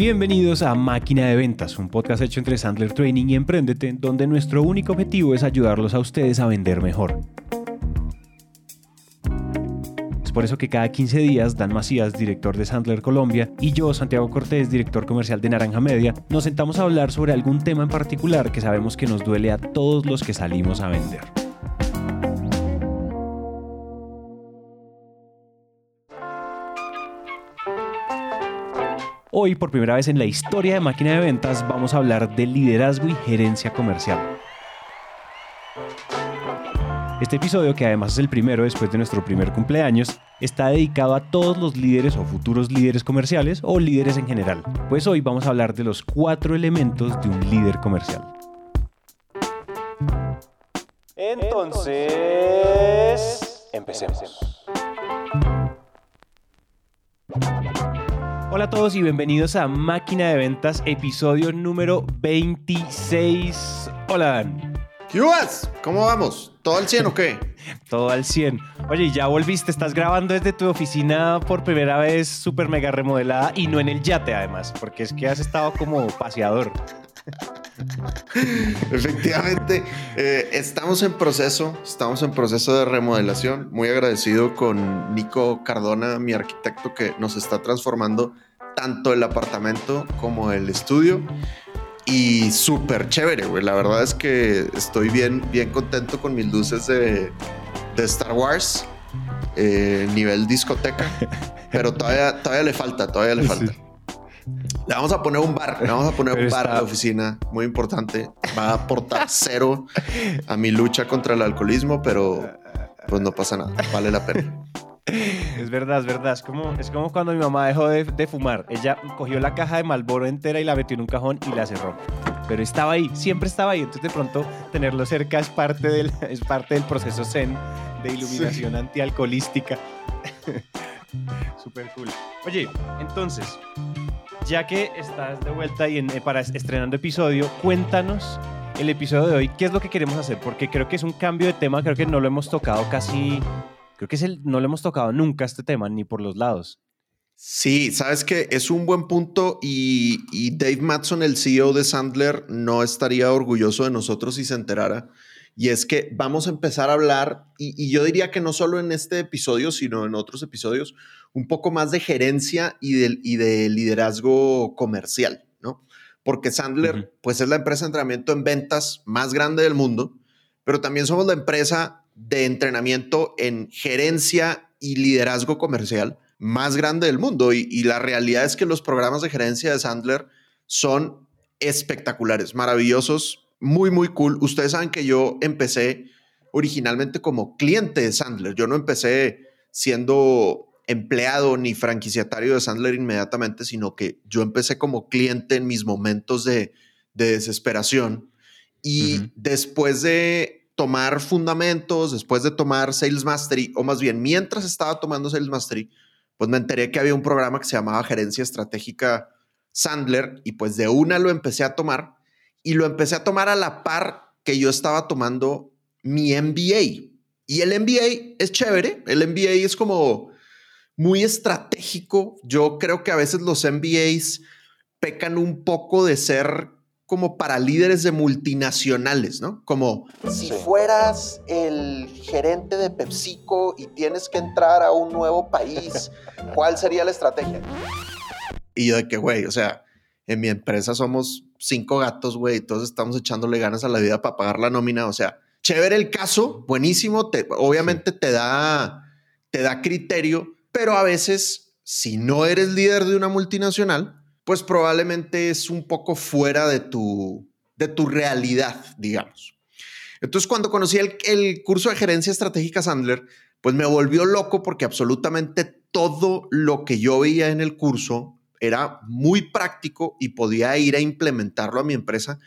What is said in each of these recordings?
Bienvenidos a Máquina de Ventas, un podcast hecho entre Sandler Training y Emprendete, donde nuestro único objetivo es ayudarlos a ustedes a vender mejor. Es por eso que cada 15 días Dan Macías, director de Sandler Colombia, y yo, Santiago Cortés, director comercial de Naranja Media, nos sentamos a hablar sobre algún tema en particular que sabemos que nos duele a todos los que salimos a vender. Hoy, por primera vez en la historia de Máquina de Ventas, vamos a hablar de liderazgo y gerencia comercial. Este episodio, que además es el primero después de nuestro primer cumpleaños, está dedicado a todos los líderes o futuros líderes comerciales o líderes en general. Pues hoy vamos a hablar de los cuatro elementos de un líder comercial. Entonces, empecemos. Hola a todos y bienvenidos a Máquina de Ventas, episodio número 26. Hola Dan. ¿Qué ¿Cómo vamos? ¿Todo al 100 o qué? Todo al 100. Oye, ya volviste, estás grabando desde tu oficina por primera vez súper mega remodelada y no en el yate además, porque es que has estado como paseador. Efectivamente, eh, estamos en proceso, estamos en proceso de remodelación. Muy agradecido con Nico Cardona, mi arquitecto, que nos está transformando tanto el apartamento como el estudio. Y súper chévere, güey. La verdad es que estoy bien, bien contento con mis luces de, Star Wars, eh, nivel discoteca. Pero todavía, todavía le falta, todavía le falta. Le vamos a poner un bar, le vamos a poner un bar a la oficina, muy importante. Va a aportar cero a mi lucha contra el alcoholismo, pero pues no pasa nada, vale la pena. Es verdad, es verdad. Es como, es como cuando mi mamá dejó de, fumar. Ella cogió la caja de Malboro entera y la metió en un cajón y la cerró. Pero estaba ahí, siempre estaba ahí. Entonces de pronto tenerlo cerca es parte del, es parte del proceso Zen de iluminación antialcoholística. Súper cool. Oye, entonces, ya que estás de vuelta y en, eh, para estrenando episodio, cuéntanos el episodio de hoy, qué es lo que queremos hacer, porque creo que es un cambio de tema, creo que no lo hemos tocado casi, creo que es el, no lo hemos tocado nunca este tema, ni por los lados. Sí, sabes que es un buen punto y, y Dave Matson, el CEO de Sandler, no estaría orgulloso de nosotros si se enterara. Y es que vamos a empezar a hablar, y, yo diría que no solo en este episodio, sino en otros episodios, un poco más de gerencia y de, y de liderazgo comercial, ¿no? Porque Sandler, pues es la empresa de entrenamiento en ventas más grande del mundo, pero también somos la empresa de entrenamiento en gerencia y liderazgo comercial más grande del mundo. Y, y la realidad es que los programas de gerencia de Sandler son espectaculares, maravillosos, muy, muy cool. Ustedes saben que yo empecé originalmente como cliente de Sandler. Yo no empecé siendo empleado ni franquiciatario de Sandler inmediatamente, sino que yo empecé como cliente en mis momentos de, desesperación. Y después de tomar fundamentos, después de tomar Sales Mastery, o más bien mientras estaba tomando Sales Mastery, pues me enteré que había un programa que se llamaba Gerencia Estratégica Sandler y pues de una lo empecé a tomar y lo empecé a tomar a la par que yo estaba tomando mi MBA. Y el MBA es chévere, el MBA es como muy estratégico. Yo creo que a veces los MBAs pecan un poco de ser como para líderes de multinacionales, ¿no? Como si fueras el gerente de PepsiCo y tienes que entrar a un nuevo país, ¿cuál sería la estrategia? Y yo de que, güey, o sea, en mi empresa somos cinco gatos, güey, y todos estamos echándole ganas a la vida para pagar la nómina. O sea, chévere el caso, buenísimo. obviamente te da, te da criterio, pero a veces, si no eres líder de una multinacional, pues probablemente es un poco fuera de tu, de tu realidad, digamos. Entonces, cuando conocí el, el curso de gerencia estratégica Sandler, pues me volvió loco porque absolutamente todo lo que yo veía en el curso era muy práctico y podía ir a implementarlo a mi empresa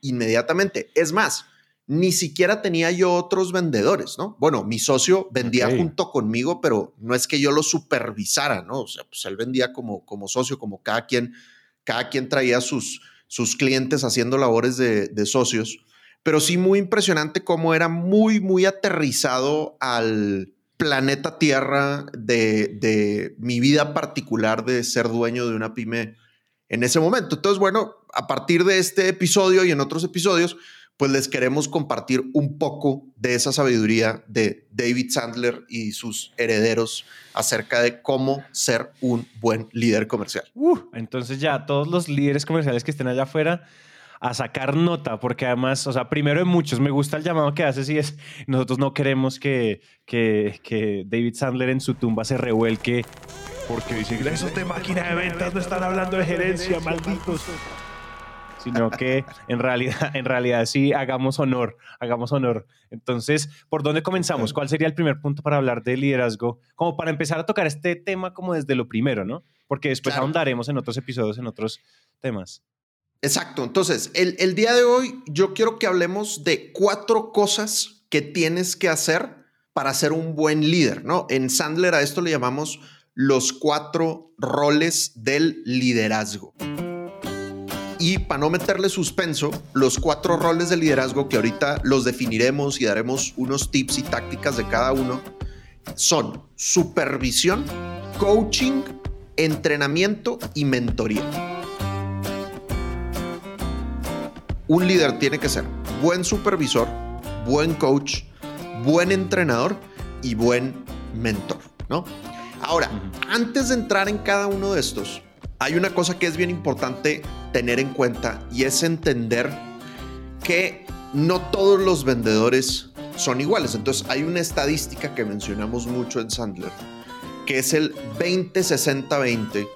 inmediatamente. Es más, ni siquiera tenía yo otros vendedores, ¿no? Bueno, mi socio vendía junto conmigo, pero no es que yo lo supervisara, ¿no? O sea, pues él vendía como, como socio, como cada quien, cada quien traía sus, sus clientes haciendo labores de, de socios. Pero sí muy impresionante cómo era muy, muy aterrizado al, planeta Tierra de, mi vida particular de ser dueño de una pyme en ese momento. Entonces, bueno, a partir de este episodio y en otros episodios, pues les queremos compartir un poco de esa sabiduría de David Sandler y sus herederos acerca de cómo ser un buen líder comercial. Uh, entonces ya todos los líderes comerciales que estén allá afuera a sacar nota, porque además, o sea, primero de muchos, me gusta el llamado que haces y es, nosotros no queremos que, que, que David Sandler en su tumba se revuelque porque dice, esos de máquina de ventas no están hablando de gerencia, malditos sino que en realidad, en realidad sí hagamos honor, hagamos honor. Entonces, ¿por dónde comenzamos? ¿Cuál sería el primer punto para hablar de liderazgo? Como para empezar a tocar este tema como desde lo primero, ¿no? Porque después ahondaremos en otros episodios, en otros temas. Exacto. Entonces, el, el día de hoy yo quiero que hablemos de cuatro cosas que tienes que hacer para ser un buen líder, ¿no? En Sandler a esto le llamamos los cuatro roles del liderazgo. Y para no meterle suspenso, los cuatro roles de liderazgo que ahorita los definiremos y daremos unos tips y tácticas de cada uno son supervisión, coaching, entrenamiento y mentoría. Un líder tiene que ser buen supervisor, buen coach, buen entrenador y buen mentor, ¿no? Ahora, antes de entrar en cada uno de estos, hay una cosa que es bien importante tener en cuenta y es entender que no todos los vendedores son iguales. Entonces hay una estadística que mencionamos mucho en Sandler, que es el 20-60-20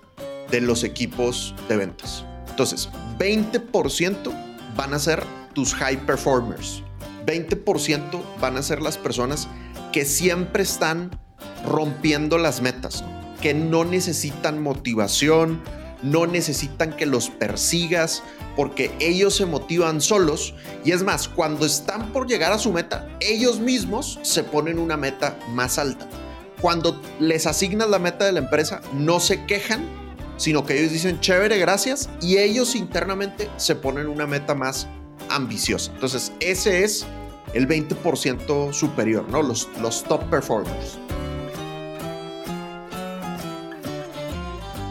de los equipos de ventas. Entonces, 20% van a ser tus high performers. 20% van a ser las personas que siempre están rompiendo las metas, que no necesitan motivación, no necesitan que los persigas porque ellos se motivan solos y es más, cuando están por llegar a su meta, ellos mismos se ponen una meta más alta. Cuando les asignas la meta de la empresa, no se quejan, sino que ellos dicen chévere, gracias, y ellos internamente se ponen una meta más ambiciosa. Entonces, ese es el 20% superior, ¿no? Los, los top performers.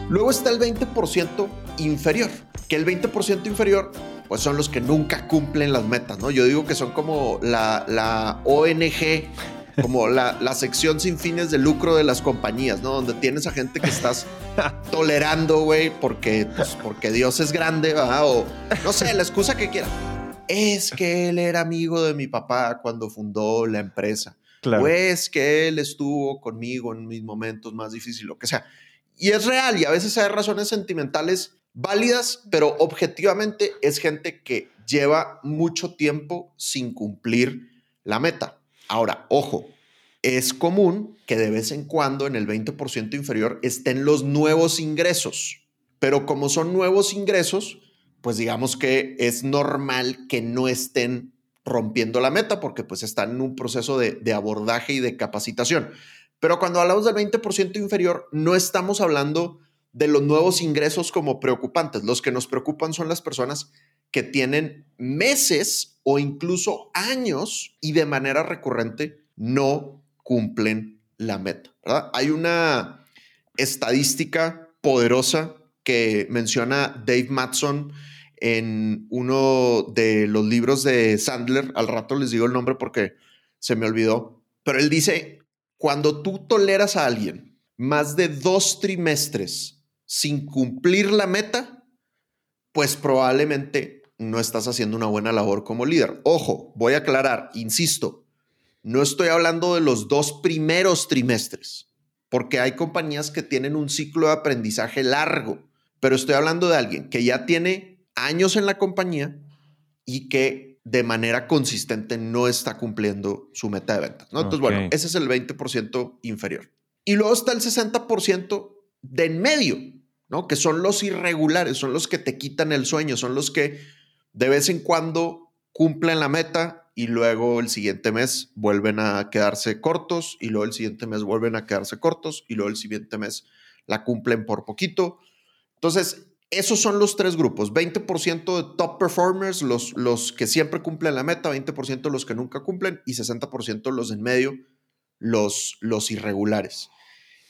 Luego está el 20% inferior, que el 20% inferior pues son los que nunca cumplen las metas, ¿no? Yo digo que son como la, la ONG, como la, la, sección sin fines de lucro de las compañías, ¿no? Donde tienes a gente que estás tolerando, güey, porque, pues, porque Dios es grande, ¿verdad? O no sé, la excusa que quiera. Es que él era amigo de mi papá cuando fundó la empresa. Claro. O es que él estuvo conmigo en mis momentos más difíciles, lo que sea. Y es real y a veces hay razones sentimentales válidas, pero objetivamente es gente que lleva mucho tiempo sin cumplir la meta. Ahora, ojo, es común que de vez en cuando en el 20% inferior estén los nuevos ingresos, pero como son nuevos ingresos, pues digamos que es normal que no estén rompiendo la meta porque pues están en un proceso de, de abordaje y de capacitación. Pero cuando hablamos del 20% inferior, no estamos hablando de los nuevos ingresos como preocupantes. Los que nos preocupan son las personas que tienen meses o incluso años y de manera recurrente no cumplen la meta. Hay una estadística poderosa que menciona Dave Matson en uno de los libros de Sandler. Al rato les digo el nombre porque se me olvidó. Pero él dice cuando tú toleras a alguien más de dos trimestres sin cumplir la meta, pues probablemente no estás haciendo una buena labor como líder. Ojo, voy a aclarar, insisto, no estoy hablando de los dos primeros trimestres, porque hay compañías que tienen un ciclo de aprendizaje largo, pero estoy hablando de alguien que ya tiene años en la compañía y que de manera consistente no está cumpliendo su meta de ventas. ¿no? Entonces, bueno, ese es el 20% inferior. Y luego está el 60% de en medio, ¿no? Que son los irregulares, son los que te quitan el sueño, son los que de vez en cuando cumplen la meta y luego el siguiente mes vuelven a quedarse cortos y luego el siguiente mes vuelven a quedarse cortos y luego el siguiente mes la cumplen por poquito. Entonces, esos son los tres grupos, 20% de top performers, los, los que siempre cumplen la meta, 20% los que nunca cumplen y 60% los en medio, los, los irregulares.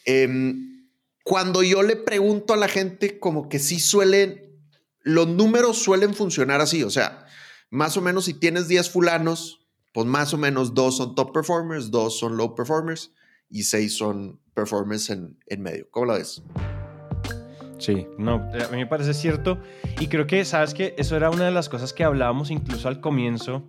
Em, cuando yo le pregunto a la gente, como que sí suelen, los números suelen funcionar así, o sea, más o menos si tienes 10 fulanos, pues más o menos dos son top performers, dos son low performers y seis son performers en, en medio. ¿Cómo lo ves? Sí, no, a mí me parece cierto. Y creo que, ¿sabes que Eso era una de las cosas que hablábamos incluso al comienzo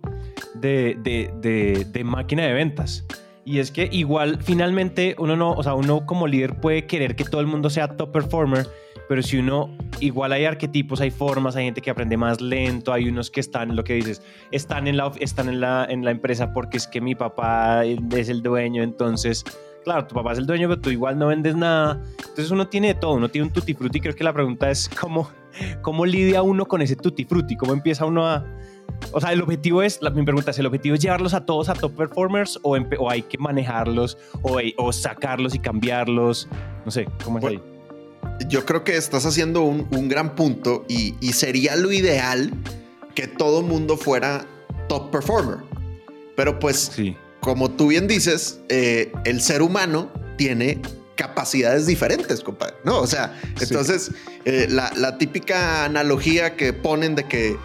de, de, de, de, máquina de ventas. Y es que igual, finalmente, uno no, o sea, uno como líder puede querer que todo el mundo sea top performer, pero si uno, igual hay arquetipos, hay formas, hay gente que aprende más lento, hay unos que están, lo que dices, están en la, están en la, en la empresa porque es que mi papá es el dueño, entonces claro, tu papá es el dueño, pero tú igual no vendes nada. Entonces uno tiene de todo, uno tiene un tutti frutti. Creo que la pregunta es cómo, cómo lidia uno con ese tutti frutti, cómo empieza uno a... O sea, el objetivo es, la, mi pregunta es, ¿el objetivo es llevarlos a todos a top performers o, o hay que manejarlos o, o, sacarlos y cambiarlos? No sé, ¿cómo es ahí? Yo creo que estás haciendo un, un gran punto y, y sería lo ideal que todo mundo fuera top performer. Pero pues sí como tú bien dices, eh, el ser humano tiene capacidades diferentes, compadre, ¿no? O sea, entonces, eh, la, típica analogía que ponen de que,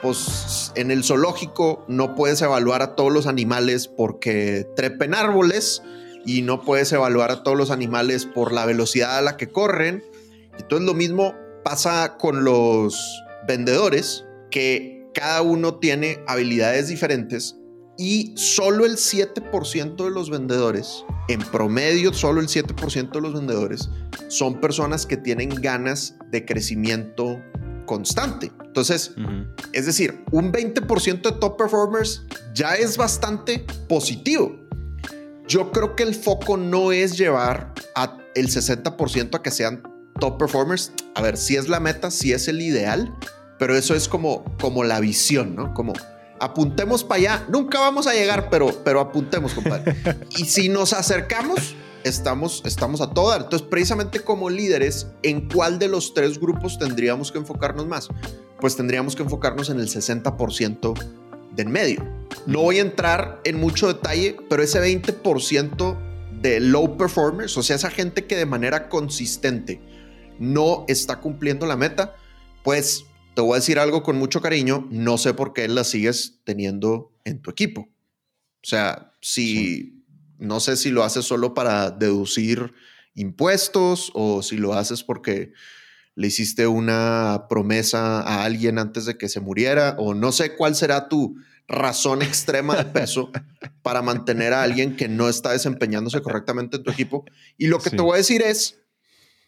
pues, en el zoológico no puedes evaluar a todos los animales porque trepen árboles y no puedes evaluar a todos los animales por la velocidad a la que corren. Entonces, lo mismo pasa con los vendedores, que cada uno tiene habilidades diferentes y solo el 7% de los vendedores, en promedio solo el 7% de los vendedores, son personas que tienen ganas de crecimiento constante. Entonces, es decir, un 20% de top performers ya es bastante positivo. Yo creo que el foco no es llevar a el 60% a que sean top performers. A ver, si es la meta, si es el ideal, pero eso es como, como la visión, ¿no? Como apuntemos para allá. Nunca vamos a llegar, pero, pero apuntemos, compadre. y si nos acercamos, estamos, estamos a toda. Entonces, precisamente como líderes, ¿en cuál de los tres grupos tendríamos que enfocarnos más? Pues tendríamos que enfocarnos en el 60% del medio. No voy a entrar en mucho detalle, pero ese 20% de low performers, o sea, esa gente que de manera consistente no está cumpliendo la meta, pues te voy a decir algo con mucho cariño, no sé por qué la sigues teniendo en tu equipo. O sea, si no sé si lo haces solo para deducir impuestos o si lo haces porque le hiciste una promesa a alguien antes de que se muriera o no sé cuál será tu razón extrema de peso para mantener a alguien que no está desempeñándose correctamente en tu equipo. Y lo que te voy a decir es,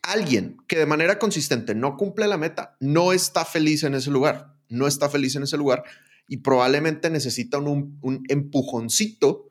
alguien que de manera consistente no cumple la meta, no está feliz en ese lugar, no está feliz en ese lugar y probablemente necesita un, empujoncito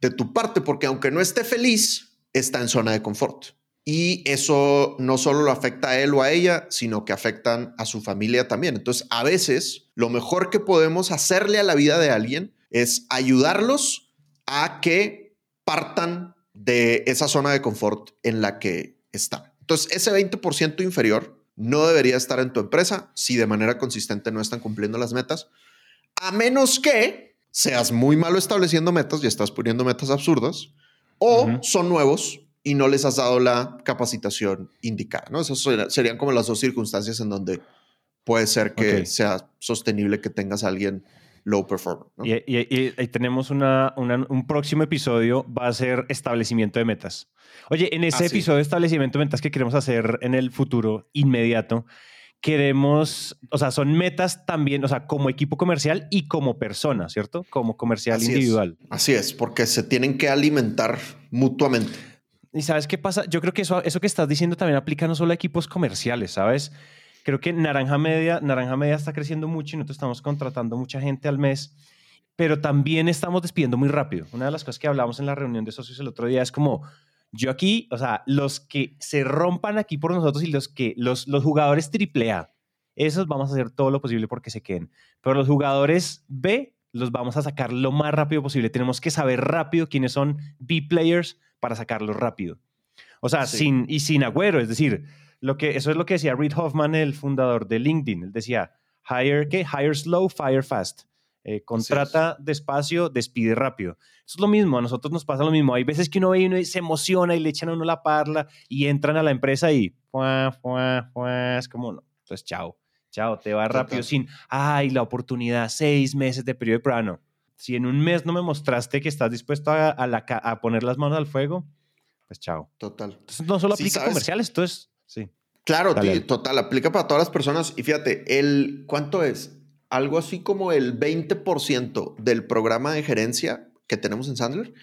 de tu parte, porque aunque no esté feliz, está en zona de confort. Y eso no solo lo afecta a él o a ella, sino que afectan a su familia también. Entonces, a veces, lo mejor que podemos hacerle a la vida de alguien es ayudarlos a que partan de esa zona de confort en la que están. Entonces, ese 20% inferior no debería estar en tu empresa si de manera consistente no están cumpliendo las metas, a menos que seas muy malo estableciendo metas y estás poniendo metas absurdas, o son nuevos y no les has dado la capacitación indicada. ¿no? Esas serían como las dos circunstancias en donde puede ser que sea sostenible que tengas a alguien low performer. Y, ahí tenemos un próximo episodio, va a ser establecimiento de metas. Oye, en ese episodio de establecimiento de metas que queremos hacer en el futuro inmediato, queremos, o sea, son metas también, o sea, como equipo comercial y como persona, ¿cierto? Como comercial individual. Así es, porque se tienen que alimentar mutuamente. ¿Y sabes qué pasa? Yo creo que eso, eso que estás diciendo también aplica no solo a equipos comerciales, ¿sabes? Creo que Naranja Media, Naranja Media está creciendo mucho y nosotros estamos contratando mucha gente al mes, pero también estamos despidiendo muy rápido. Una de las cosas que hablamos en la reunión de socios el otro día es como, yo aquí, o sea, los que se rompan aquí por nosotros y los que, los, los jugadores AAA, esos vamos a hacer todo lo posible porque se queden. Pero los jugadores B los vamos a sacar lo más rápido posible. Tenemos que saber rápido quiénes son B players para sacarlos rápido. O sea, sin, y sin agüero, es decir, lo que, eso es lo que decía Reid Hoffman, el fundador de LinkedIn. Él decía, hire, ¿qué? Hire slow, fire fast. Eh, contrata despacio, despide rápido. Eso es lo mismo, a nosotros nos pasa lo mismo. Hay veces que uno ve y uno se emociona y le echan a uno la parla y entran a la empresa y es como, no, pues chao, chao, te va rápido sin, ay, la oportunidad, seis meses de periodo de prueba, no. Si en un mes no me mostraste que estás dispuesto a, a, poner las manos al fuego, pues chao. Total. Entonces, no solo aplica comerciales, esto es, sí. Claro, total, aplica para todas las personas. Y fíjate, el, ¿cuánto es? Algo así como el 20% del programa de gerencia que tenemos en Sandler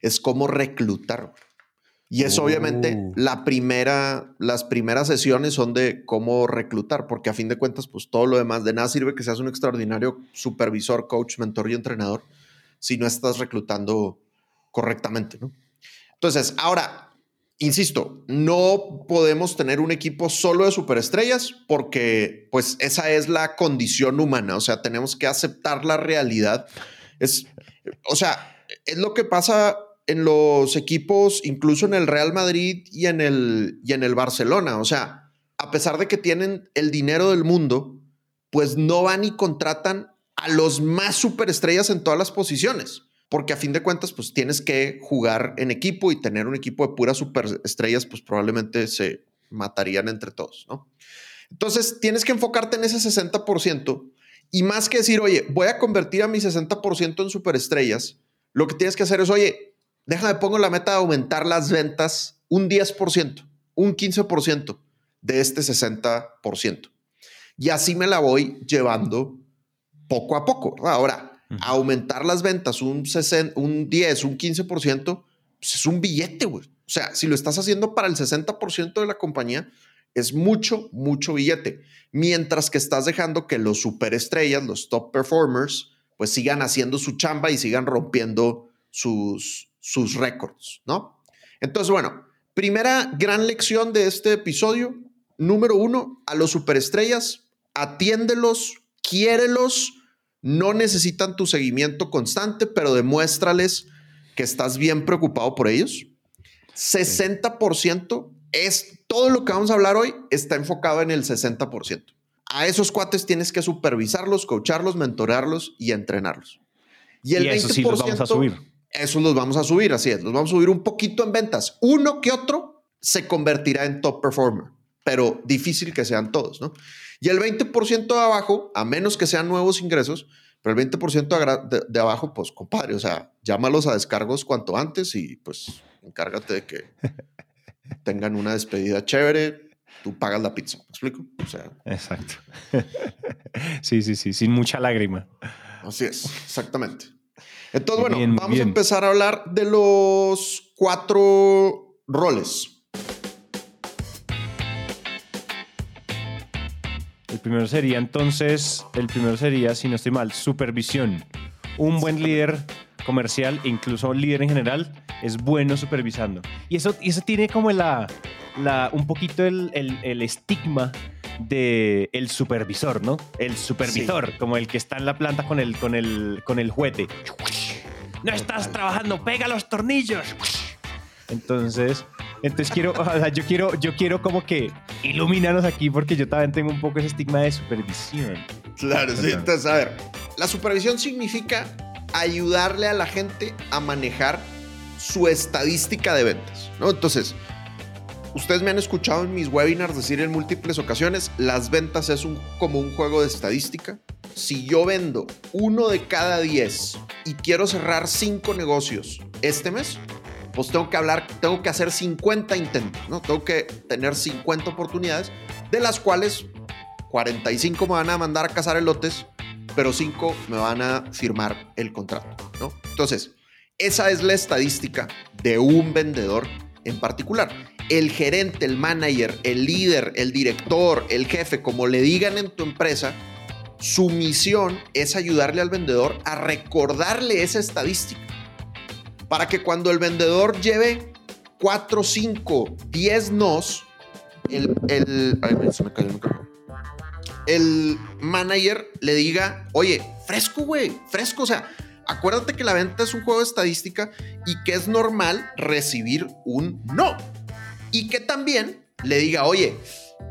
es cómo reclutar. Y es obviamente oh. la primera, las primeras sesiones son de cómo reclutar, porque a fin de cuentas, pues todo lo demás, de nada sirve que seas un extraordinario supervisor, coach, mentor y entrenador si no estás reclutando correctamente, ¿no? Entonces, ahora, insisto, no podemos tener un equipo solo de superestrellas porque pues esa es la condición humana, o sea, tenemos que aceptar la realidad. Es, o sea, es lo que pasa en los equipos, incluso en el Real Madrid y en el, y en el Barcelona. O sea, a pesar de que tienen el dinero del mundo, pues no van y contratan a los más superestrellas en todas las posiciones. Porque a fin de cuentas, pues tienes que jugar en equipo y tener un equipo de puras superestrellas, pues probablemente se matarían entre todos, ¿no? Entonces, tienes que enfocarte en ese 60% y más que decir, oye, voy a convertir a mi 60% en superestrellas, lo que tienes que hacer es, oye, déjame pongo la meta de aumentar las ventas un 10%, un 15% de este 60%. Y así me la voy llevando poco a poco. Ahora, aumentar las ventas un, 60, un 10, un 15%, pues es un billete, güey. O sea, si lo estás haciendo para el 60% de la compañía, es mucho, mucho billete. Mientras que estás dejando que los superestrellas, los top performers, pues sigan haciendo su chamba y sigan rompiendo sus, sus récords, ¿no? Entonces, bueno, primera gran lección de este episodio. Número uno, a los superestrellas, atiéndelos, quiérelos, no necesitan tu seguimiento constante, pero demuéstrales que estás bien preocupado por ellos. 60% es todo lo que vamos a hablar hoy, está enfocado en el 60%. A esos cuates tienes que supervisarlos, coacharlos, mentorarlos y entrenarlos. Y el eso sí los vamos a subir eso los vamos a subir, así es, los vamos a subir un poquito en ventas. Uno que otro se convertirá en top performer, pero difícil que sean todos, ¿no? Y el 20% de abajo, a menos que sean nuevos ingresos, pero el 20% de, de, abajo, pues compadre, o sea, llámalos a descargos cuanto antes y pues encárgate de que tengan una despedida chévere, tú pagas la pizza, ¿me explico? O sea. Exacto. sí, sí, sí, sin mucha lágrima. Así es, exactamente. Entonces, bueno, vamos a empezar a hablar de los cuatro roles. Primero sería entonces, el primero sería, si no estoy mal, supervisión. Un buen líder comercial, incluso líder en general, es bueno supervisando. Y eso, y eso tiene como la, la, un poquito el, el estigma de el supervisor, ¿no? El supervisor, como el que está en la planta con el, con el, con el juguete. No estás trabajando, pega los tornillos. Entonces, entonces quiero, o sea, yo quiero, yo quiero como que ilumínanos aquí porque yo también tengo un poco ese estigma de supervisión. Claro, sí. Entonces, a ver, la supervisión significa ayudarle a la gente a manejar su estadística de ventas, ¿no? Entonces, Ustedes me han escuchado en mis webinars decir en múltiples ocasiones, las ventas es un, como un juego de estadística. Si yo vendo uno de cada diez y quiero cerrar cinco negocios este mes, pues tengo que hablar, tengo que hacer 50 intentos, ¿no? Tengo que tener 50 oportunidades, de las cuales 45 me van a mandar a cazar elotes, pero 5 me van a firmar el contrato, ¿no? Entonces, esa es la estadística de un vendedor en particular el gerente, el manager, el líder, el director, el jefe, como le digan en tu empresa, su misión es ayudarle al vendedor a recordarle esa estadística. Para que cuando el vendedor lleve 4, 5, 10 nos, el, el, el manager le diga, oye, fresco, güey, fresco. O sea, acuérdate que la venta es un juego de estadística y que es normal recibir un no y que también le diga, oye,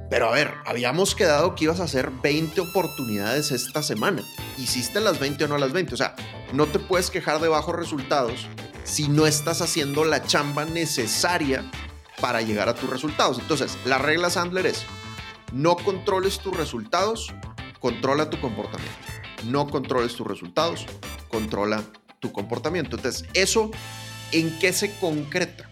pero a ver, habíamos quedado que ibas a hacer 20 oportunidades esta semana. ¿Hiciste las 20 o no las 20? O sea, no te puedes quejar de bajos resultados si no estás haciendo la chamba necesaria para llegar a tus resultados. Entonces, la regla Sandler es, no controles tus resultados, controla tu comportamiento. No controles tus resultados, controla tu comportamiento. Entonces, ¿eso en qué se concreta?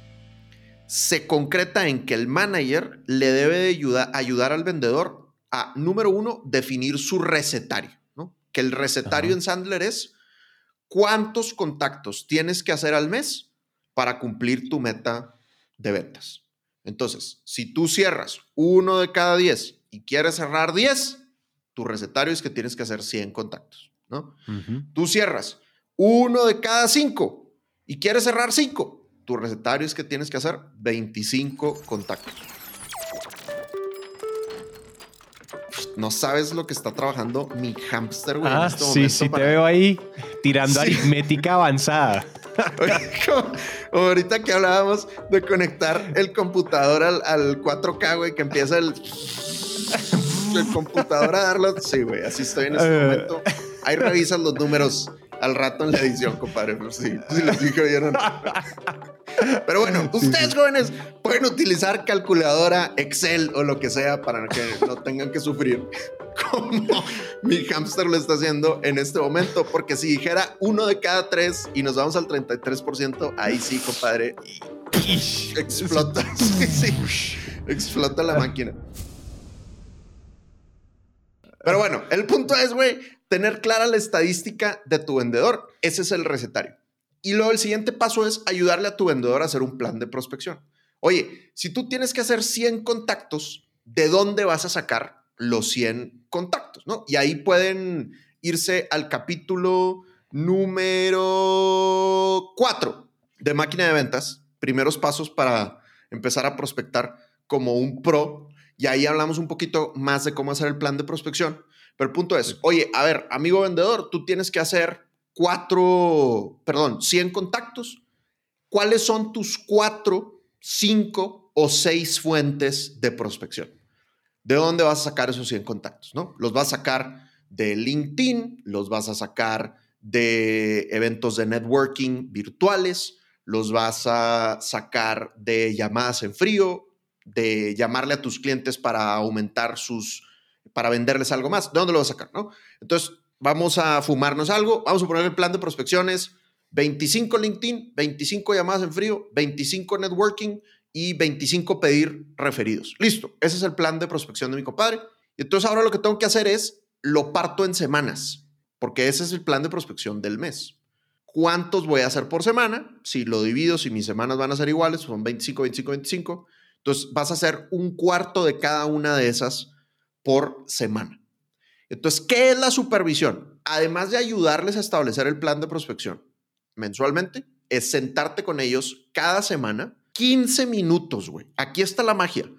se concreta en que el manager le debe de ayudar, ayudar al vendedor a, número uno, definir su recetario, ¿no? Que el recetario en Sandler es cuántos contactos tienes que hacer al mes para cumplir tu meta de ventas. Entonces, si tú cierras uno de cada diez y quieres cerrar diez, tu recetario es que tienes que hacer 100 contactos, ¿no? Tú cierras uno de cada cinco y quieres cerrar cinco, tu recetario es que tienes que hacer 25 contactos. No sabes lo que está trabajando mi hamster, güey. Ah, este sí, sí, te veo ahí tirando aritmética avanzada. ahorita que hablábamos de conectar el computador al, 4K, güey, que empieza el, el computador a darlo. Sí, güey, así estoy en este eh. momento. Ahí revisas los números al rato en la edición, compadre. Sí, sí les dije, ¿oyeron? Pero bueno, ustedes jóvenes pueden utilizar calculadora, Excel o lo que sea para que no tengan que sufrir como mi hamster lo está haciendo en este momento. Porque si dijera uno de cada tres y nos vamos al 33%, ahí sí, compadre, explota. explota la máquina. Pero bueno, el punto es, güey, tener clara la estadística de tu vendedor. Ese es el recetario. Y luego el siguiente paso es ayudarle a tu vendedor a hacer un plan de prospección. Oye, si tú tienes que hacer 100 contactos, ¿de dónde vas a sacar los 100 contactos? ¿no? Y ahí pueden irse al capítulo número 4 de máquina de ventas, primeros pasos para empezar a prospectar como un pro. Y ahí hablamos un poquito más de cómo hacer el plan de prospección. Pero el punto es, oye, a ver, amigo vendedor, tú tienes que hacer cuatro, perdón, 100 contactos. ¿Cuáles son tus cuatro, cinco o seis fuentes de prospección? ¿De dónde vas a sacar esos 100 contactos? ¿no? Los vas a sacar de LinkedIn, los vas a sacar de eventos de networking virtuales, los vas a sacar de llamadas en frío, de llamarle a tus clientes para aumentar sus para venderles algo más. ¿De dónde lo vas a sacar? ¿no? Entonces, vamos a fumarnos algo, vamos a poner el plan de prospecciones, 25 LinkedIn, 25 llamadas en frío, 25 networking y 25 pedir referidos. Listo, ese es el plan de prospección de mi compadre. Y entonces ahora lo que tengo que hacer es, lo parto en semanas, porque ese es el plan de prospección del mes. ¿Cuántos voy a hacer por semana? Si lo divido, si mis semanas van a ser iguales, son 25, 25, 25. Entonces vas a hacer un cuarto de cada una de esas por semana. Entonces, ¿qué es la supervisión? Además de ayudarles a establecer el plan de prospección mensualmente, es sentarte con ellos cada semana 15 minutos, güey. Aquí está la magia.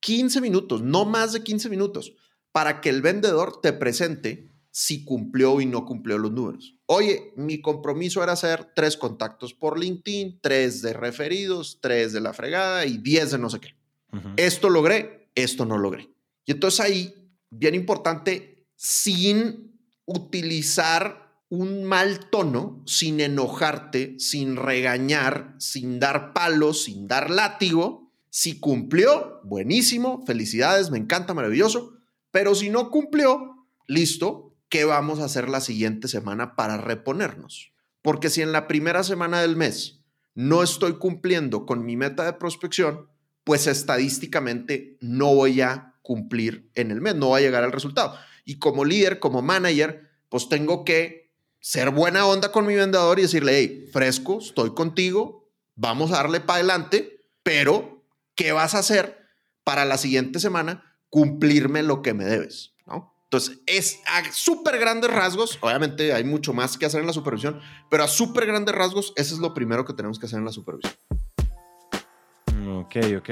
15 minutos, no más de 15 minutos, para que el vendedor te presente si cumplió y no cumplió los números. Oye, mi compromiso era hacer tres contactos por LinkedIn, tres de referidos, tres de la fregada y diez de no sé qué. Esto logré, esto no logré. Y entonces ahí, bien importante, sin utilizar un mal tono, sin enojarte, sin regañar, sin dar palos, sin dar látigo. Si cumplió, buenísimo, felicidades, me encanta, maravilloso. Pero si no cumplió, listo, ¿qué vamos a hacer la siguiente semana para reponernos? Porque si en la primera semana del mes no estoy cumpliendo con mi meta de prospección, pues estadísticamente no voy a cumplir en el mes, no va a llegar al resultado. Y como líder, como manager, pues tengo que ser buena onda con mi vendedor y decirle, hey, fresco, estoy contigo, vamos a darle para adelante, pero ¿qué vas a hacer para la siguiente semana? Cumplirme lo que me debes, ¿no? Entonces, es a súper grandes rasgos, obviamente hay mucho más que hacer en la supervisión, pero a súper grandes rasgos, eso es lo primero que tenemos que hacer en la supervisión. Ok, ok.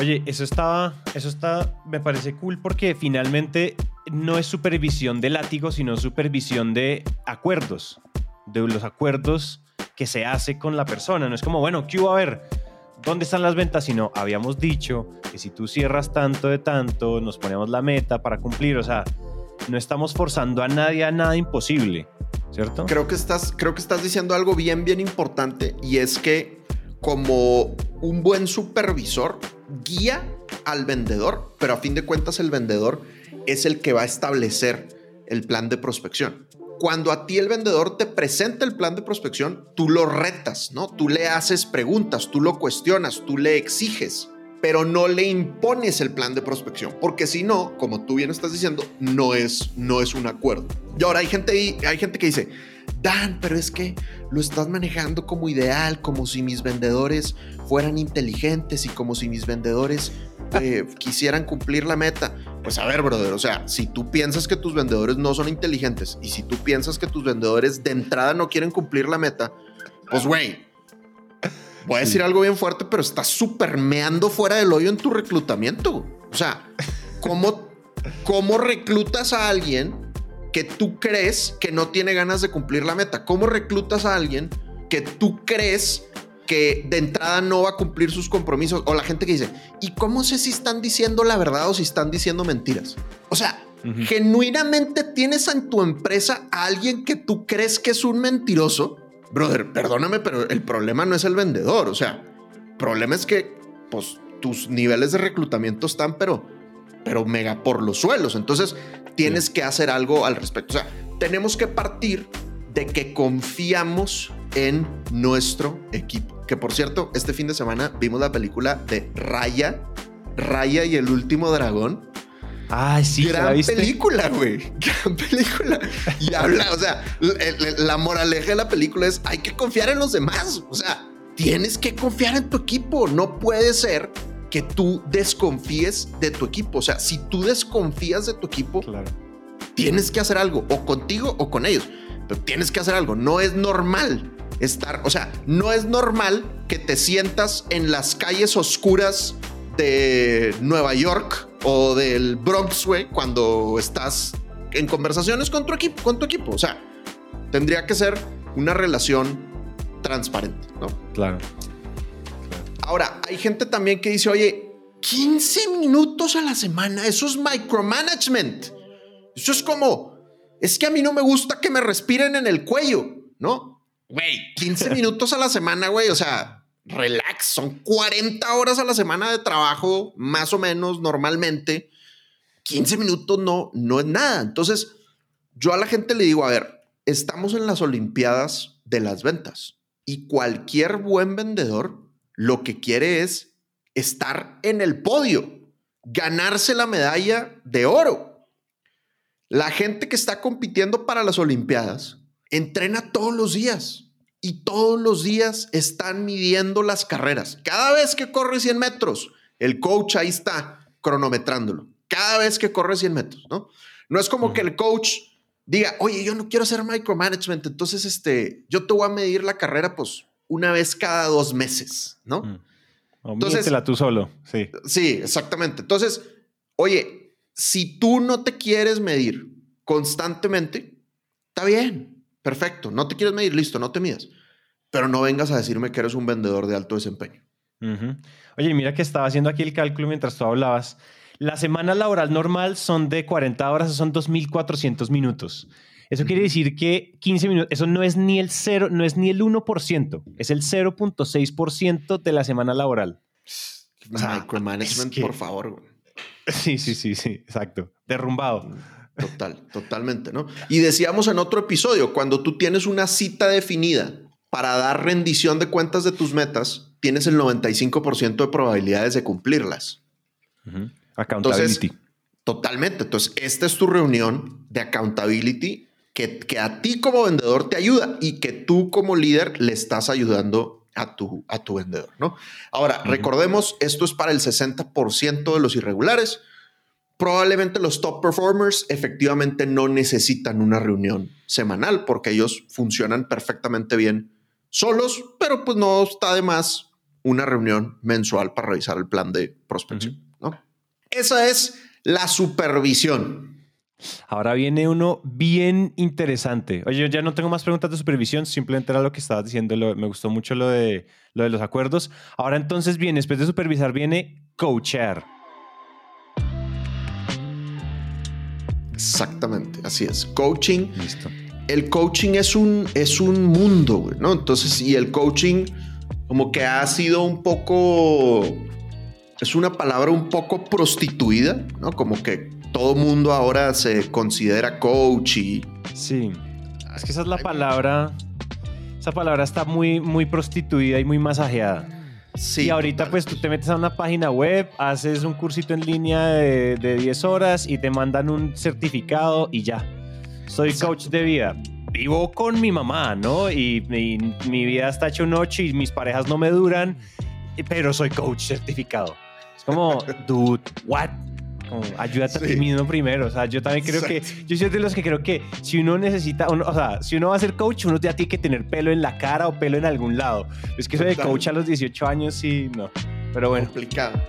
Oye, eso está, eso está, me parece cool porque finalmente no es supervisión de látigo, sino supervisión de acuerdos, de los acuerdos que se hace con la persona. No es como, bueno, ¿qué hubo a ver? ¿dónde están las ventas? Sino habíamos dicho que si tú cierras tanto de tanto, nos ponemos la meta para cumplir. O sea, no estamos forzando a nadie a nada imposible, ¿cierto? Creo que estás, creo que estás diciendo algo bien, bien importante y es que como un buen supervisor guía al vendedor, pero a fin de cuentas el vendedor es el que va a establecer el plan de prospección. Cuando a ti el vendedor te presenta el plan de prospección, tú lo retas, ¿no? Tú le haces preguntas, tú lo cuestionas, tú le exiges, pero no le impones el plan de prospección, porque si no, como tú bien estás diciendo, no es, no es un acuerdo. Y ahora hay gente, hay gente que dice, Dan, pero es que lo estás manejando como ideal, como si mis vendedores fueran inteligentes y como si mis vendedores eh, quisieran cumplir la meta. Pues a ver, brother, o sea, si tú piensas que tus vendedores no son inteligentes y si tú piensas que tus vendedores de entrada no quieren cumplir la meta, pues güey, voy a decir algo bien fuerte, pero estás súper meando fuera del hoyo en tu reclutamiento. O sea, ¿cómo, cómo reclutas a alguien que tú crees que no tiene ganas de cumplir la meta? ¿Cómo reclutas a alguien que tú crees que de entrada no va a cumplir sus compromisos? O la gente que dice, ¿y cómo sé si están diciendo la verdad o si están diciendo mentiras? O sea, genuinamente tienes en tu empresa a alguien que tú crees que es un mentiroso. Brother, perdóname, pero el problema no es el vendedor. O sea, el problema es que, pues, tus niveles de reclutamiento están, pero, pero mega por los suelos. Entonces, tienes que hacer algo al respecto. O sea, tenemos que partir de que confiamos en nuestro equipo. Que por cierto, este fin de semana vimos la película de Raya, Raya y el último dragón. Ay, sí, gran película, güey. Gran película. Y habla, o sea, la moraleja de la película es hay que confiar en los demás. O sea, tienes que confiar en tu equipo. No puede ser que tú desconfíes de tu equipo. O sea, si tú desconfías de tu equipo, tienes que hacer algo, o contigo o con ellos. Pero tienes que hacer algo. No es normal estar, o sea, no es normal que te sientas en las calles oscuras de Nueva York o del Bronx, güey, cuando estás en conversaciones con tu equipo, con tu equipo. O sea, tendría que ser una relación transparente, ¿no? Claro. Ahora, hay gente también que dice, oye, 15 minutos a la semana, eso es micromanagement. Eso es como, es que a mí no me gusta que me respiren en el cuello, ¿no? Güey, 15 minutos a la semana, güey, o sea, relax, son 40 horas a la semana de trabajo, más o menos, normalmente. 15 minutos no, no es nada. Entonces, yo a la gente le digo, a ver, estamos en las Olimpiadas de las ventas y cualquier buen vendedor lo que quiere es estar en el podio, ganarse la medalla de oro. La gente que está compitiendo para las Olimpiadas entrena todos los días y todos los días están midiendo las carreras. Cada vez que corre 100 metros, el coach ahí está cronometrándolo. Cada vez que corre 100 metros, ¿no? No es como que el coach diga, oye, yo no quiero hacer micromanagement, entonces este, yo te voy a medir la carrera, pues una vez cada dos meses, ¿no? Mm. Entonces, tú solo, sí. Sí, exactamente. Entonces, oye, si tú no te quieres medir constantemente, está bien, perfecto. No te quieres medir, listo, no te midas. Pero no vengas a decirme que eres un vendedor de alto desempeño. Oye, mira que estaba haciendo aquí el cálculo mientras tú hablabas. La semana laboral normal son de 40 horas, son 2.400 minutos. Eso quiere decir que 15 minutos, eso no es ni el 0, no es ni el 1%, es el 0.6% de la semana laboral. Micromanagement, por favor. Sí, sí, sí, sí, exacto. Derrumbado. Total, totalmente, ¿no? Y decíamos en otro episodio, cuando tú tienes una cita definida para dar rendición de cuentas de tus metas, tienes el 95% de probabilidades de cumplirlas. Accountability. totalmente. Entonces, esta es tu reunión de accountability que, a ti como vendedor te ayuda y que tú como líder le estás ayudando a tu, a tu vendedor, ¿no? Ahora, recordemos, esto es para el 60% de los irregulares. Probablemente los top performers efectivamente no necesitan una reunión semanal porque ellos funcionan perfectamente bien solos, pero pues no está de más una reunión mensual para revisar el plan de prospección, ¿no? Esa es la supervisión. Ahora viene uno bien interesante. Oye, yo ya no tengo más preguntas de supervisión, simplemente era lo que estabas diciendo. me gustó mucho lo de, lo de los acuerdos. Ahora entonces viene, después de supervisar, viene coachar. Exactamente, así es. Coaching. Listo. El coaching es un, es un mundo, ¿no? Entonces, y el coaching como que ha sido un poco, es una palabra un poco prostituida, ¿no? Como que todo mundo ahora se considera coach y... Sí, es que esa es la palabra, esa palabra está muy, muy prostituida y muy masajeada. Sí, y ahorita pues tú te metes a una página web, haces un cursito en línea de, de 10 horas y te mandan un certificado y ya. Soy coach de vida. Vivo con mi mamá, ¿no? Y, mi vida está hecho noche y mis parejas no me duran, pero soy coach certificado. Es como, dude, what? Ayúdate a ti mismo primero. O sea, yo también creo que, yo soy de los que creo que si uno necesita, o sea, si uno va a ser coach, uno ya tiene que tener pelo en la cara o pelo en algún lado. Es que eso de coach a los 18 años, sí, no. Pero bueno. Complicado.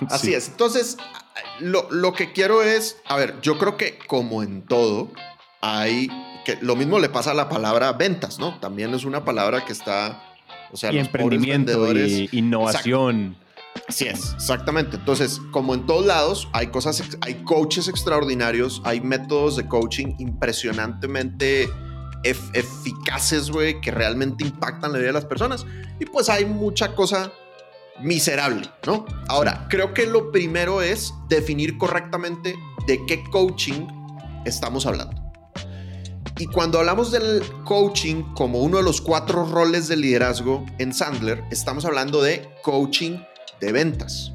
Así es. Entonces, lo, lo que quiero es, a ver, yo creo que como en todo, hay que lo mismo le pasa a la palabra ventas, ¿no? También es una palabra que está, o sea, y emprendimiento y innovación. Así es, exactamente. Entonces, como en todos lados, hay cosas, hay coaches extraordinarios, hay métodos de coaching impresionantemente eficaces, güey, que realmente impactan la vida de las personas. Y pues hay mucha cosa miserable, ¿no? Ahora, creo que lo primero es definir correctamente de qué coaching estamos hablando. Y cuando hablamos del coaching como uno de los cuatro roles de liderazgo en Sandler, estamos hablando de coaching de ventas.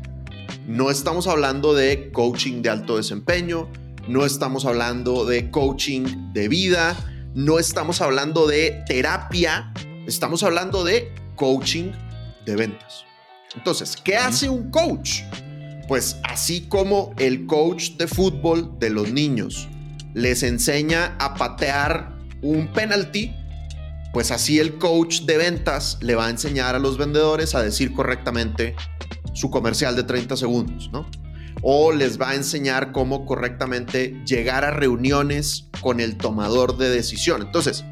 No estamos hablando de coaching de alto desempeño, no estamos hablando de coaching de vida, no estamos hablando de terapia, estamos hablando de coaching de ventas. Entonces, ¿qué hace un coach? Pues así como el coach de fútbol de los niños les enseña a patear un penalty, pues así el coach de ventas le va a enseñar a los vendedores a decir correctamente su comercial de 30 segundos, ¿no? O les va a enseñar cómo correctamente llegar a reuniones con el tomador de decisión. Entonces,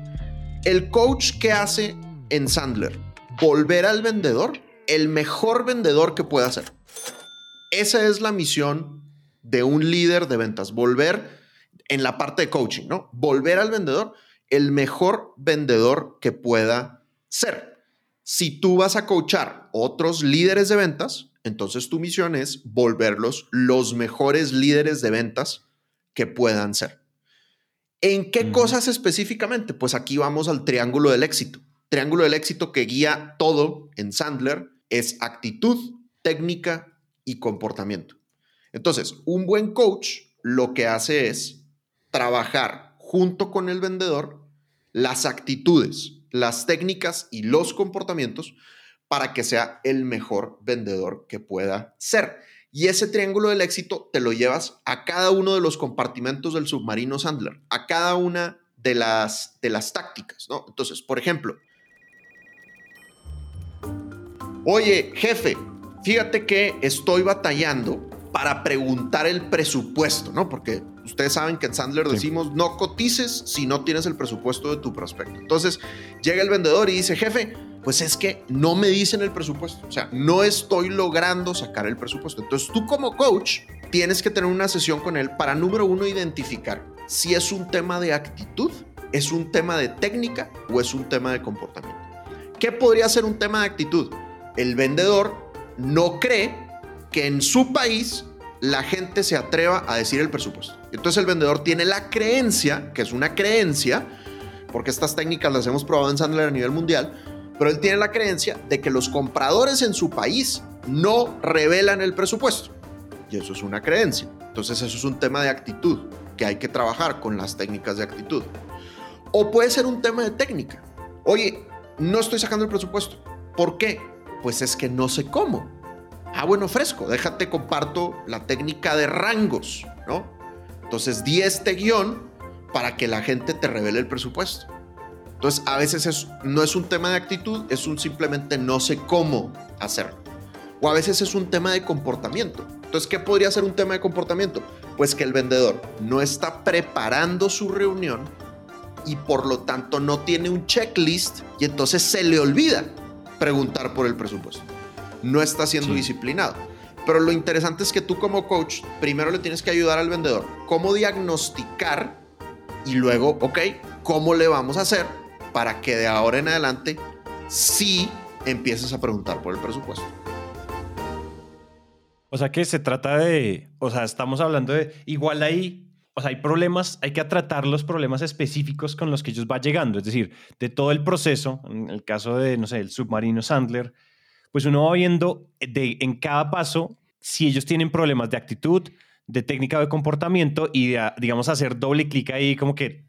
el coach que hace en Sandler, volver al vendedor, el mejor vendedor que pueda ser. Esa es la misión de un líder de ventas, volver en la parte de coaching, ¿no? Volver al vendedor el mejor vendedor que pueda ser. Si tú vas a coachar otros líderes de ventas, entonces tu misión es volverlos los mejores líderes de ventas que puedan ser. ¿En qué cosas específicamente? Pues aquí vamos al triángulo del éxito. Triángulo del éxito que guía todo en Sandler es actitud, técnica y comportamiento. Entonces, un buen coach lo que hace es trabajar junto con el vendedor las actitudes, las técnicas y los comportamientos para que sea el mejor vendedor que pueda ser. Y ese triángulo del éxito te lo llevas a cada uno de los compartimentos del submarino Sandler, a cada una de las, de las tácticas, ¿no? Entonces, por ejemplo, oye, jefe, fíjate que estoy batallando para preguntar el presupuesto, ¿no? Porque ustedes saben que en Sandler decimos no cotices si no tienes el presupuesto de tu prospecto. Entonces llega el vendedor y dice, jefe, pues es que no me dicen el presupuesto, o sea, no estoy logrando sacar el presupuesto. Entonces tú como coach tienes que tener una sesión con él para, número uno, identificar si es un tema de actitud, es un tema de técnica o es un tema de comportamiento. ¿Qué podría ser un tema de actitud? El vendedor no cree que en su país la gente se atreva a decir el presupuesto. Entonces el vendedor tiene la creencia, que es una creencia, porque estas técnicas las hemos probado en Sandler a nivel mundial, pero él tiene la creencia de que los compradores en su país no revelan el presupuesto. Y eso es una creencia. Entonces eso es un tema de actitud que hay que trabajar con las técnicas de actitud. O puede ser un tema de técnica. Oye, no estoy sacando el presupuesto. ¿Por qué? Pues es que no sé cómo. Ah, bueno, fresco, déjate comparto la técnica de rangos, ¿no? Entonces di este guion para que la gente te revele el presupuesto. Entonces, a veces no es un tema de actitud, es un simplemente no sé cómo hacerlo. O a veces es un tema de comportamiento. Entonces, ¿qué podría ser un tema de comportamiento? Pues que el vendedor no está preparando su reunión y por lo tanto no tiene un checklist y entonces se le olvida preguntar por el presupuesto. No está siendo disciplinado. Pero lo interesante es que tú como coach primero le tienes que ayudar al vendedor cómo diagnosticar y luego, ok, ¿cómo le vamos a hacer para que de ahora en adelante sí empieces a preguntar por el presupuesto? O sea que se trata de, o sea, estamos hablando de, igual ahí, o sea, hay problemas, hay que tratar los problemas específicos con los que ellos va llegando, es decir, de todo el proceso, en el caso de, no sé, el submarino Sandler, pues uno va viendo de, en cada paso si ellos tienen problemas de actitud, de técnica de comportamiento y de, digamos, hacer doble clic ahí, como que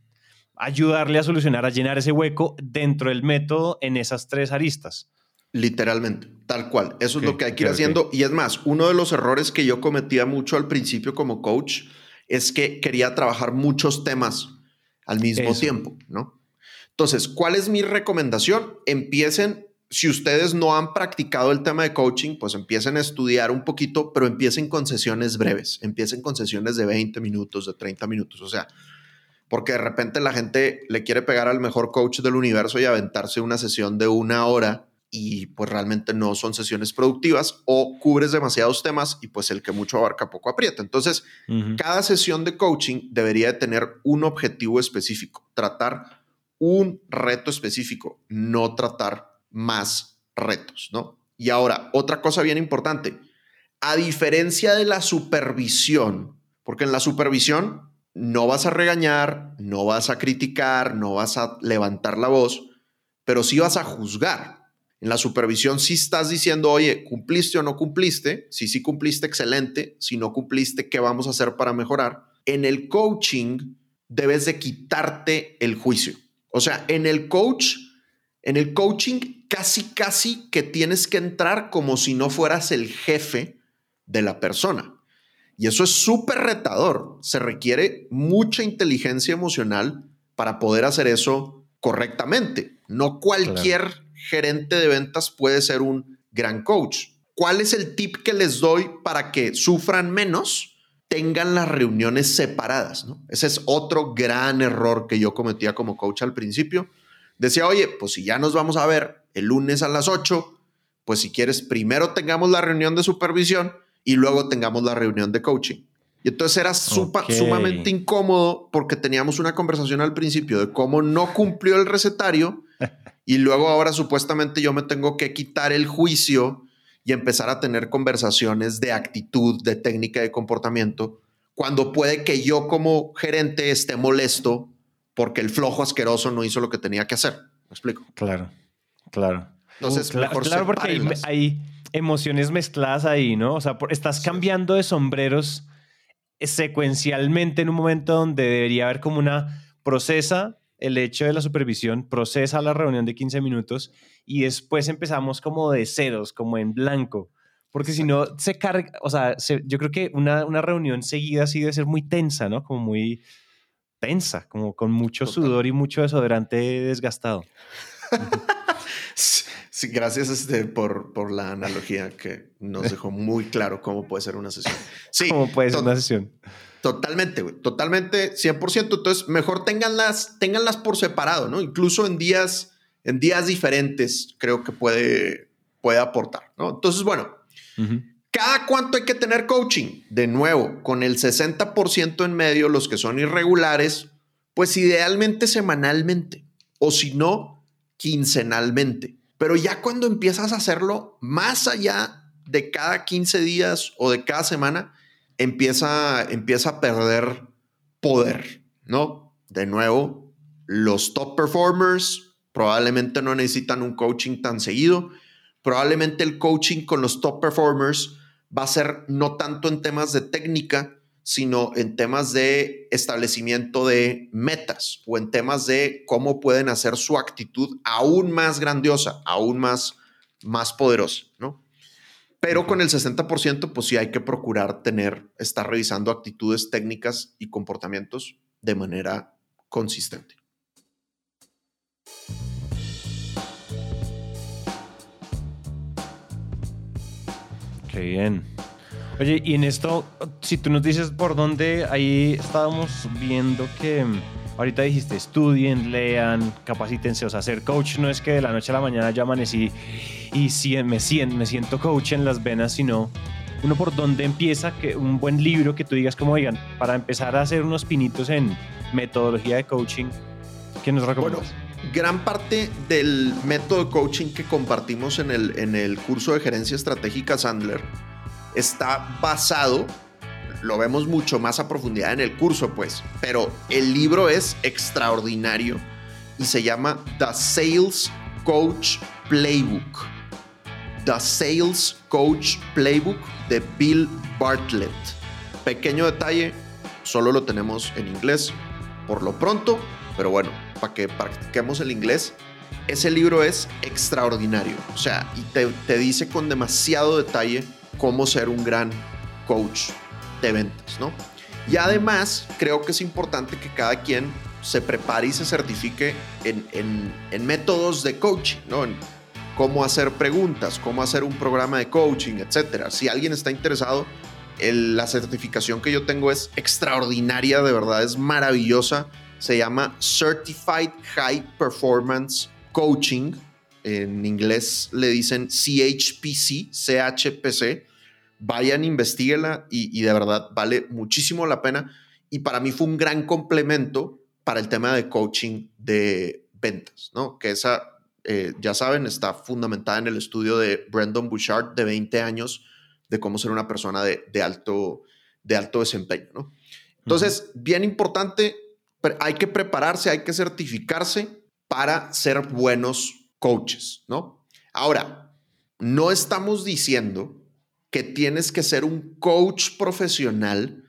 ayudarle a solucionar, a llenar ese hueco dentro del método en esas tres aristas. Literalmente, tal cual. Eso es lo que hay que ir haciendo. Y es más, uno de los errores que yo cometía mucho al principio como coach es que quería trabajar muchos temas al mismo tiempo, ¿no? Entonces, ¿cuál es mi recomendación? Empiecen si ustedes no han practicado el tema de coaching, pues empiecen a estudiar un poquito, pero empiecen con sesiones breves, empiecen con sesiones de 20 minutos, de 30 minutos, o sea, porque de repente la gente le quiere pegar al mejor coach del universo y aventarse una sesión de una hora y pues realmente no son sesiones productivas o cubres demasiados temas y pues el que mucho abarca poco aprieta. Entonces, cada sesión de coaching debería de tener un objetivo específico, tratar un reto específico, no tratar más retos, ¿no? Y ahora, otra cosa bien importante, a diferencia de la supervisión, porque en la supervisión no vas a regañar, no vas a criticar, no vas a levantar la voz, pero sí vas a juzgar. En la supervisión sí estás diciendo, oye, ¿cumpliste o no cumpliste? Si sí cumpliste, excelente. Si no cumpliste, ¿qué vamos a hacer para mejorar? En el coaching debes de quitarte el juicio. O sea, en el coach, en el coaching casi, casi que tienes que entrar como si no fueras el jefe de la persona. Y eso es súper retador. Se requiere mucha inteligencia emocional para poder hacer eso correctamente. No cualquier gerente de ventas puede ser un gran coach. ¿Cuál es el tip que les doy para que sufran menos? Tengan las reuniones separadas. Ese es otro gran error que yo cometía como coach al principio. Decía, oye, pues si ya nos vamos a ver el lunes a las 8, pues si quieres, primero tengamos la reunión de supervisión y luego tengamos la reunión de coaching. Y entonces era sumamente incómodo porque teníamos una conversación al principio de cómo no cumplió el recetario y luego ahora supuestamente yo me tengo que quitar el juicio y empezar a tener conversaciones de actitud, de técnica de comportamiento, cuando puede que yo como gerente esté molesto porque el flojo asqueroso no hizo lo que tenía que hacer. ¿Me explico? Claro. Claro. Entonces, claro, porque hay, emociones mezcladas ahí, ¿no? O sea, estás cambiando de sombreros secuencialmente en un momento donde debería haber como una procesa el hecho de la supervisión, procesa la reunión de 15 minutos y después empezamos como de ceros, como en blanco. Porque si no, se carga, o sea, yo creo que una, una, reunión seguida sí debe ser muy tensa, ¿no? Como muy tensa, como con mucho sudor y mucho desodorante desgastado. Sí, gracias este, por, por la analogía que nos dejó muy claro cómo puede ser una sesión. Sí, cómo puede ser una sesión. Totalmente, Totalmente, 100%. Entonces, mejor tenganlas, tenganlas por separado, ¿no? Incluso en días, en días diferentes, creo que puede, puede aportar, ¿no? Entonces, bueno, ¿cada cuánto hay que tener coaching? De nuevo, con el 60% en medio, los que son irregulares, pues idealmente semanalmente. O si no, quincenalmente. Pero ya cuando empiezas a hacerlo más allá de cada 15 días o de cada semana, empieza, empieza a perder poder, ¿no? De nuevo, los top performers probablemente no necesitan un coaching tan seguido. Probablemente el coaching con los top performers va a ser no tanto en temas de técnica, sino en temas de establecimiento de metas o en temas de cómo pueden hacer su actitud aún más grandiosa, aún más, más poderosa, ¿no? Pero con el 60%, pues sí hay que procurar tener, estar revisando actitudes técnicas y comportamientos de manera consistente. Qué bien. Oye, y en esto, si tú nos dices por dónde, ahí estábamos viendo que mm, ahorita dijiste estudien, lean, capacítense, o sea, ser coach no es que de la noche a la mañana ya amanecí y si me, siento, me siento coach en las venas, sino uno por dónde empieza, que un buen libro que tú digas como, oigan, para empezar a hacer unos pinitos en metodología de coaching, ¿qué nos recomiendas? Bueno, gran parte del método de coaching que compartimos en el, en el curso de gerencia estratégica Sandler está basado, lo vemos mucho más a profundidad en el curso, pues, pero el libro es extraordinario y se llama The Sales Coach Playbook. The Sales Coach Playbook de Bill Bartlett. Pequeño detalle, solo lo tenemos en inglés por lo pronto, pero bueno, para que practiquemos el inglés, ese libro es extraordinario. O sea, y te, dice con demasiado detalle cómo ser un gran coach de ventas, ¿no? Y además, creo que es importante que cada quien se prepare y se certifique en, métodos de coaching, ¿no? En cómo hacer preguntas, cómo hacer un programa de coaching, etcétera. Si alguien está interesado, la certificación que yo tengo es extraordinaria, de verdad, es maravillosa. Se llama Certified High Performance Coaching. En inglés le dicen CHPC, CHPC vayan, investiguenla y, y de verdad vale muchísimo la pena. Y para mí fue un gran complemento para el tema de coaching de ventas, ¿no? Que esa, eh, ya saben, está fundamentada en el estudio de Brandon Bouchard de 20 años de cómo ser una persona de, de alto, de alto desempeño, ¿no? Entonces, bien importante, hay que prepararse, hay que certificarse para ser buenos coaches, ¿no? Ahora, no estamos diciendo que tienes que ser un coach profesional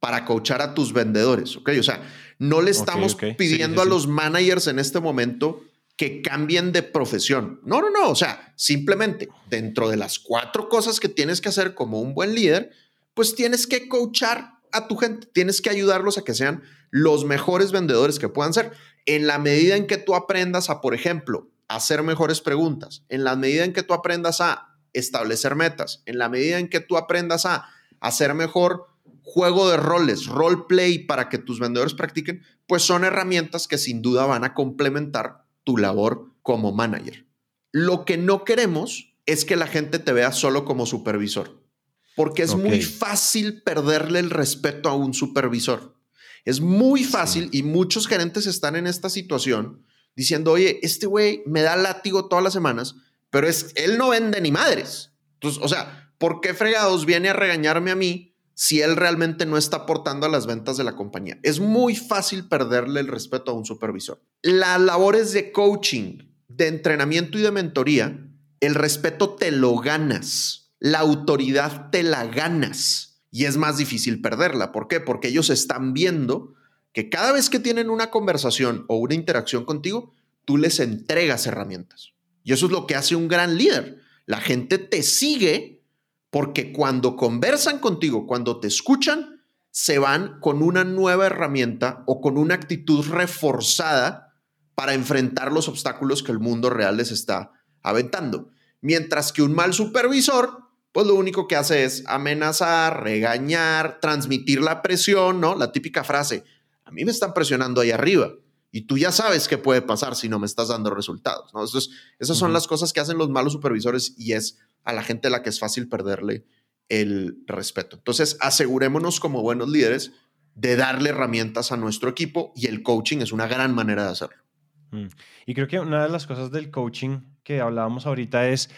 para coachar a tus vendedores, ¿ok? O sea, no le estamos pidiendo a los managers en este momento que cambien de profesión. No, no, no, o sea, simplemente dentro de las cuatro cosas que tienes que hacer como un buen líder, pues tienes que coachar a tu gente, tienes que ayudarlos a que sean los mejores vendedores que puedan ser. En la medida en que tú aprendas a, por ejemplo, hacer mejores preguntas, en la medida en que tú aprendas a establecer metas. En la medida en que tú aprendas a hacer mejor juego de roles, role play para que tus vendedores practiquen, pues son herramientas que sin duda van a complementar tu labor como manager. Lo que no queremos es que la gente te vea solo como supervisor, porque es muy fácil perderle el respeto a un supervisor. Es muy fácil y muchos gerentes están en esta situación diciendo, oye, este güey me da látigo todas las semanas pero es, él no vende ni madres. Entonces, o sea, ¿por qué fregados viene a regañarme a mí si él realmente no está aportando a las ventas de la compañía? Es muy fácil perderle el respeto a un supervisor. Las labores de coaching, de entrenamiento y de mentoría, el respeto te lo ganas, la autoridad te la ganas y es más difícil perderla. ¿Por qué? Porque ellos están viendo que cada vez que tienen una conversación o una interacción contigo, tú les entregas herramientas. Y eso es lo que hace un gran líder. La gente te sigue porque cuando conversan contigo, cuando te escuchan, se van con una nueva herramienta o con una actitud reforzada para enfrentar los obstáculos que el mundo real les está aventando. Mientras que un mal supervisor, pues lo único que hace es amenazar, regañar, transmitir la presión, ¿no? La típica frase, a mí me están presionando ahí arriba. Y tú ya sabes qué puede pasar si no me estás dando resultados. ¿no? esas son las cosas que hacen los malos supervisores y es a la gente a la que es fácil perderle el respeto. Entonces, asegurémonos como buenos líderes de darle herramientas a nuestro equipo y el coaching es una gran manera de hacerlo. Mm. Y creo que una de las cosas del coaching que hablábamos ahorita es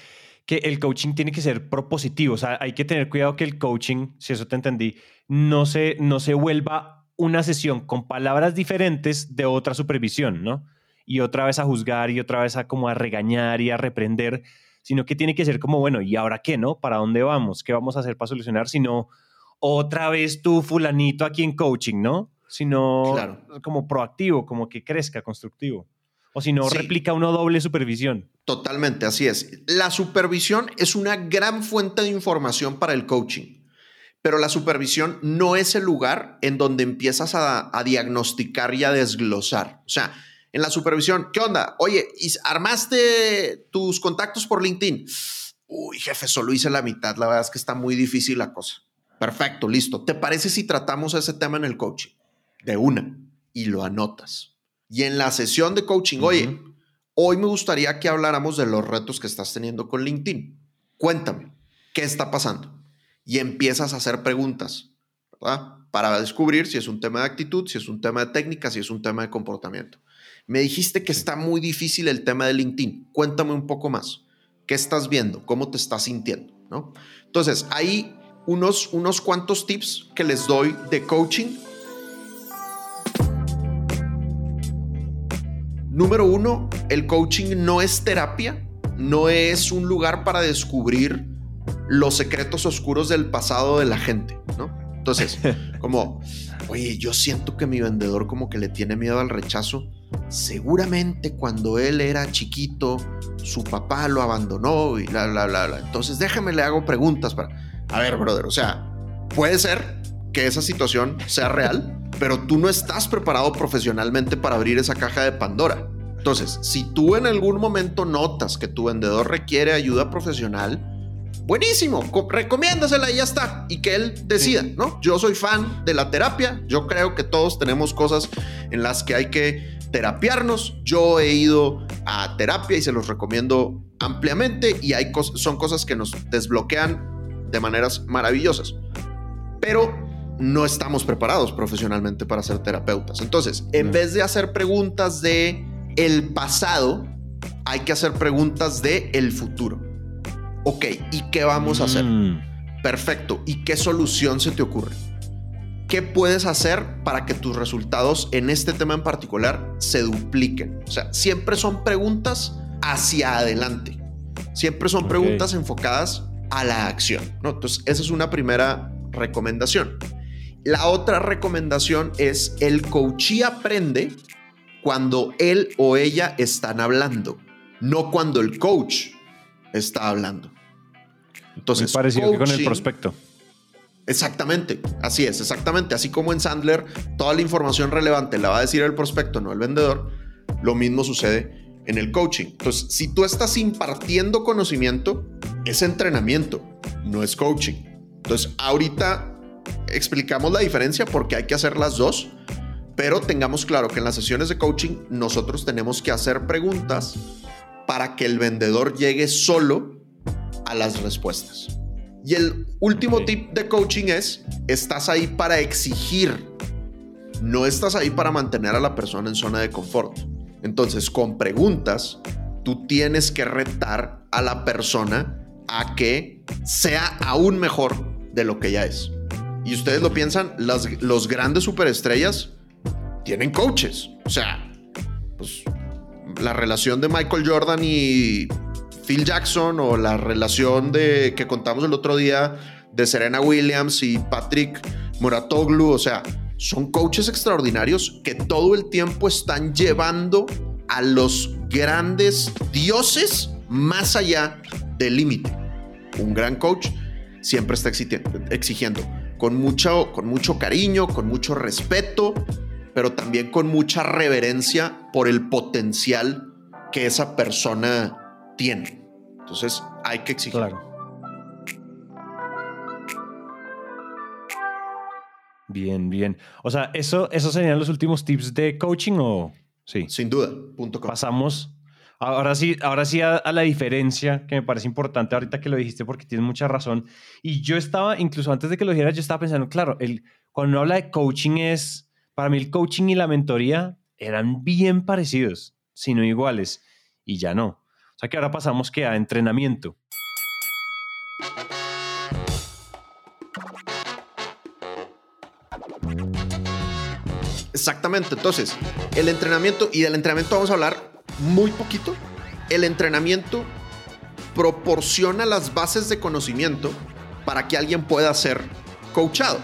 que el coaching tiene que ser propositivo. O sea, hay que tener cuidado que el coaching, si eso te entendí, no se, no se vuelva una sesión con palabras diferentes de otra supervisión, ¿no? Y otra vez a juzgar y otra vez a como a regañar y a reprender, sino que tiene que ser como, bueno, ¿y ahora qué, no? ¿Para dónde vamos? ¿Qué vamos a hacer para solucionar? Sino otra vez tú, fulanito, aquí en coaching, ¿no? Sino como proactivo, como que crezca, constructivo. O si no, replica uno doble supervisión. Totalmente, así es. La supervisión es una gran fuente de información para el coaching pero la supervisión no es el lugar en donde empiezas a, diagnosticar y a desglosar. O sea, en la supervisión, ¿qué onda? Oye, ¿armaste tus contactos por LinkedIn? Uy, jefe, solo hice la mitad. La verdad es que está muy difícil la cosa. Perfecto, listo. ¿Te parece si tratamos ese tema en el coaching? De una. Y lo anotas. Y en la sesión de coaching, oye, hoy me gustaría que habláramos de los retos que estás teniendo con LinkedIn. Cuéntame, ¿qué está pasando? Y empiezas a hacer preguntas, ¿verdad? Para descubrir si es un tema de actitud, si es un tema de técnica, si es un tema de comportamiento. Me dijiste que está muy difícil el tema de LinkedIn. Cuéntame un poco más. ¿Qué estás viendo? ¿Cómo te estás sintiendo? ¿No? Entonces, hay unos, unos cuantos tips que les doy de coaching. Número uno, el coaching no es terapia, no es un lugar para descubrir los secretos oscuros del pasado de la gente, ¿no? Entonces, como, oye, yo siento que mi vendedor como que le tiene miedo al rechazo. Seguramente cuando él era chiquito, su papá lo abandonó y la, la, la, la. Entonces, déjame le hago preguntas para a ver, brother, o sea, puede ser que esa situación sea real, pero tú no estás preparado profesionalmente para abrir esa caja de Pandora. Entonces, si tú en algún momento notas que tu vendedor requiere ayuda profesional, buenísimo, recomiéndasela y ya está, y que él decida, ¿no? Yo soy fan de la terapia, yo creo que todos tenemos cosas en las que hay que terapiarnos, yo he ido a terapia y se los recomiendo ampliamente y hay son cosas que nos desbloquean de maneras maravillosas. Pero no estamos preparados profesionalmente para ser terapeutas. Entonces, en vez de hacer preguntas de el pasado, hay que hacer preguntas de el futuro. Ok, ¿y qué vamos a hacer? Mm. Perfecto. ¿Y qué solución se te ocurre? ¿Qué puedes hacer para que tus resultados en este tema en particular se dupliquen? O sea, siempre son preguntas hacia adelante. Siempre son preguntas enfocadas a la acción. ¿no? Entonces, esa es una primera recomendación. La otra recomendación es el coachee aprende cuando él o ella están hablando, no cuando el coach está hablando. Entonces, Muy parecido que con el prospecto. Exactamente, así es, exactamente. Así como en Sandler, toda la información relevante la va a decir el prospecto, no el vendedor. Lo mismo sucede en el coaching. Entonces, si tú estás impartiendo conocimiento, es entrenamiento, no es coaching. Entonces, ahorita explicamos la diferencia porque hay que hacer las dos, pero tengamos claro que en las sesiones de coaching nosotros tenemos que hacer preguntas para que el vendedor llegue solo a las respuestas. Y el último tip de coaching es, estás ahí para exigir, no estás ahí para mantener a la persona en zona de confort. Entonces, con preguntas, tú tienes que retar a la persona a que sea aún mejor de lo que ya es. Y ustedes lo piensan, los grandes superestrellas tienen coaches. O sea, pues la relación de Michael Jordan y Phil Jackson o la relación de que contamos el otro día de Serena Williams y Patrick Muratoglu, o sea, son coaches extraordinarios que todo el tiempo están llevando a los grandes dioses más allá del límite. Un gran coach siempre está exigiendo con mucho, con mucho cariño, con mucho respeto, pero también con mucha reverencia por el potencial que esa persona tiene. Entonces hay que exigir. Bien, bien. O sea, ¿eso, ¿esos serían los últimos tips de coaching o...? Sí. Sin duda. Pasamos. Ahora sí, ahora sí a, la diferencia que me parece importante ahorita que lo dijiste porque tienes mucha razón. Y yo estaba, incluso antes de que lo dijeras, yo estaba pensando, claro, el, cuando uno habla de coaching es, para mí el coaching y la mentoría eran bien parecidos, sino iguales, y ya no. O sea que ahora pasamos que a entrenamiento. Exactamente. Entonces, el entrenamiento, y del entrenamiento vamos a hablar muy poquito. El entrenamiento proporciona las bases de conocimiento para que alguien pueda ser coachado.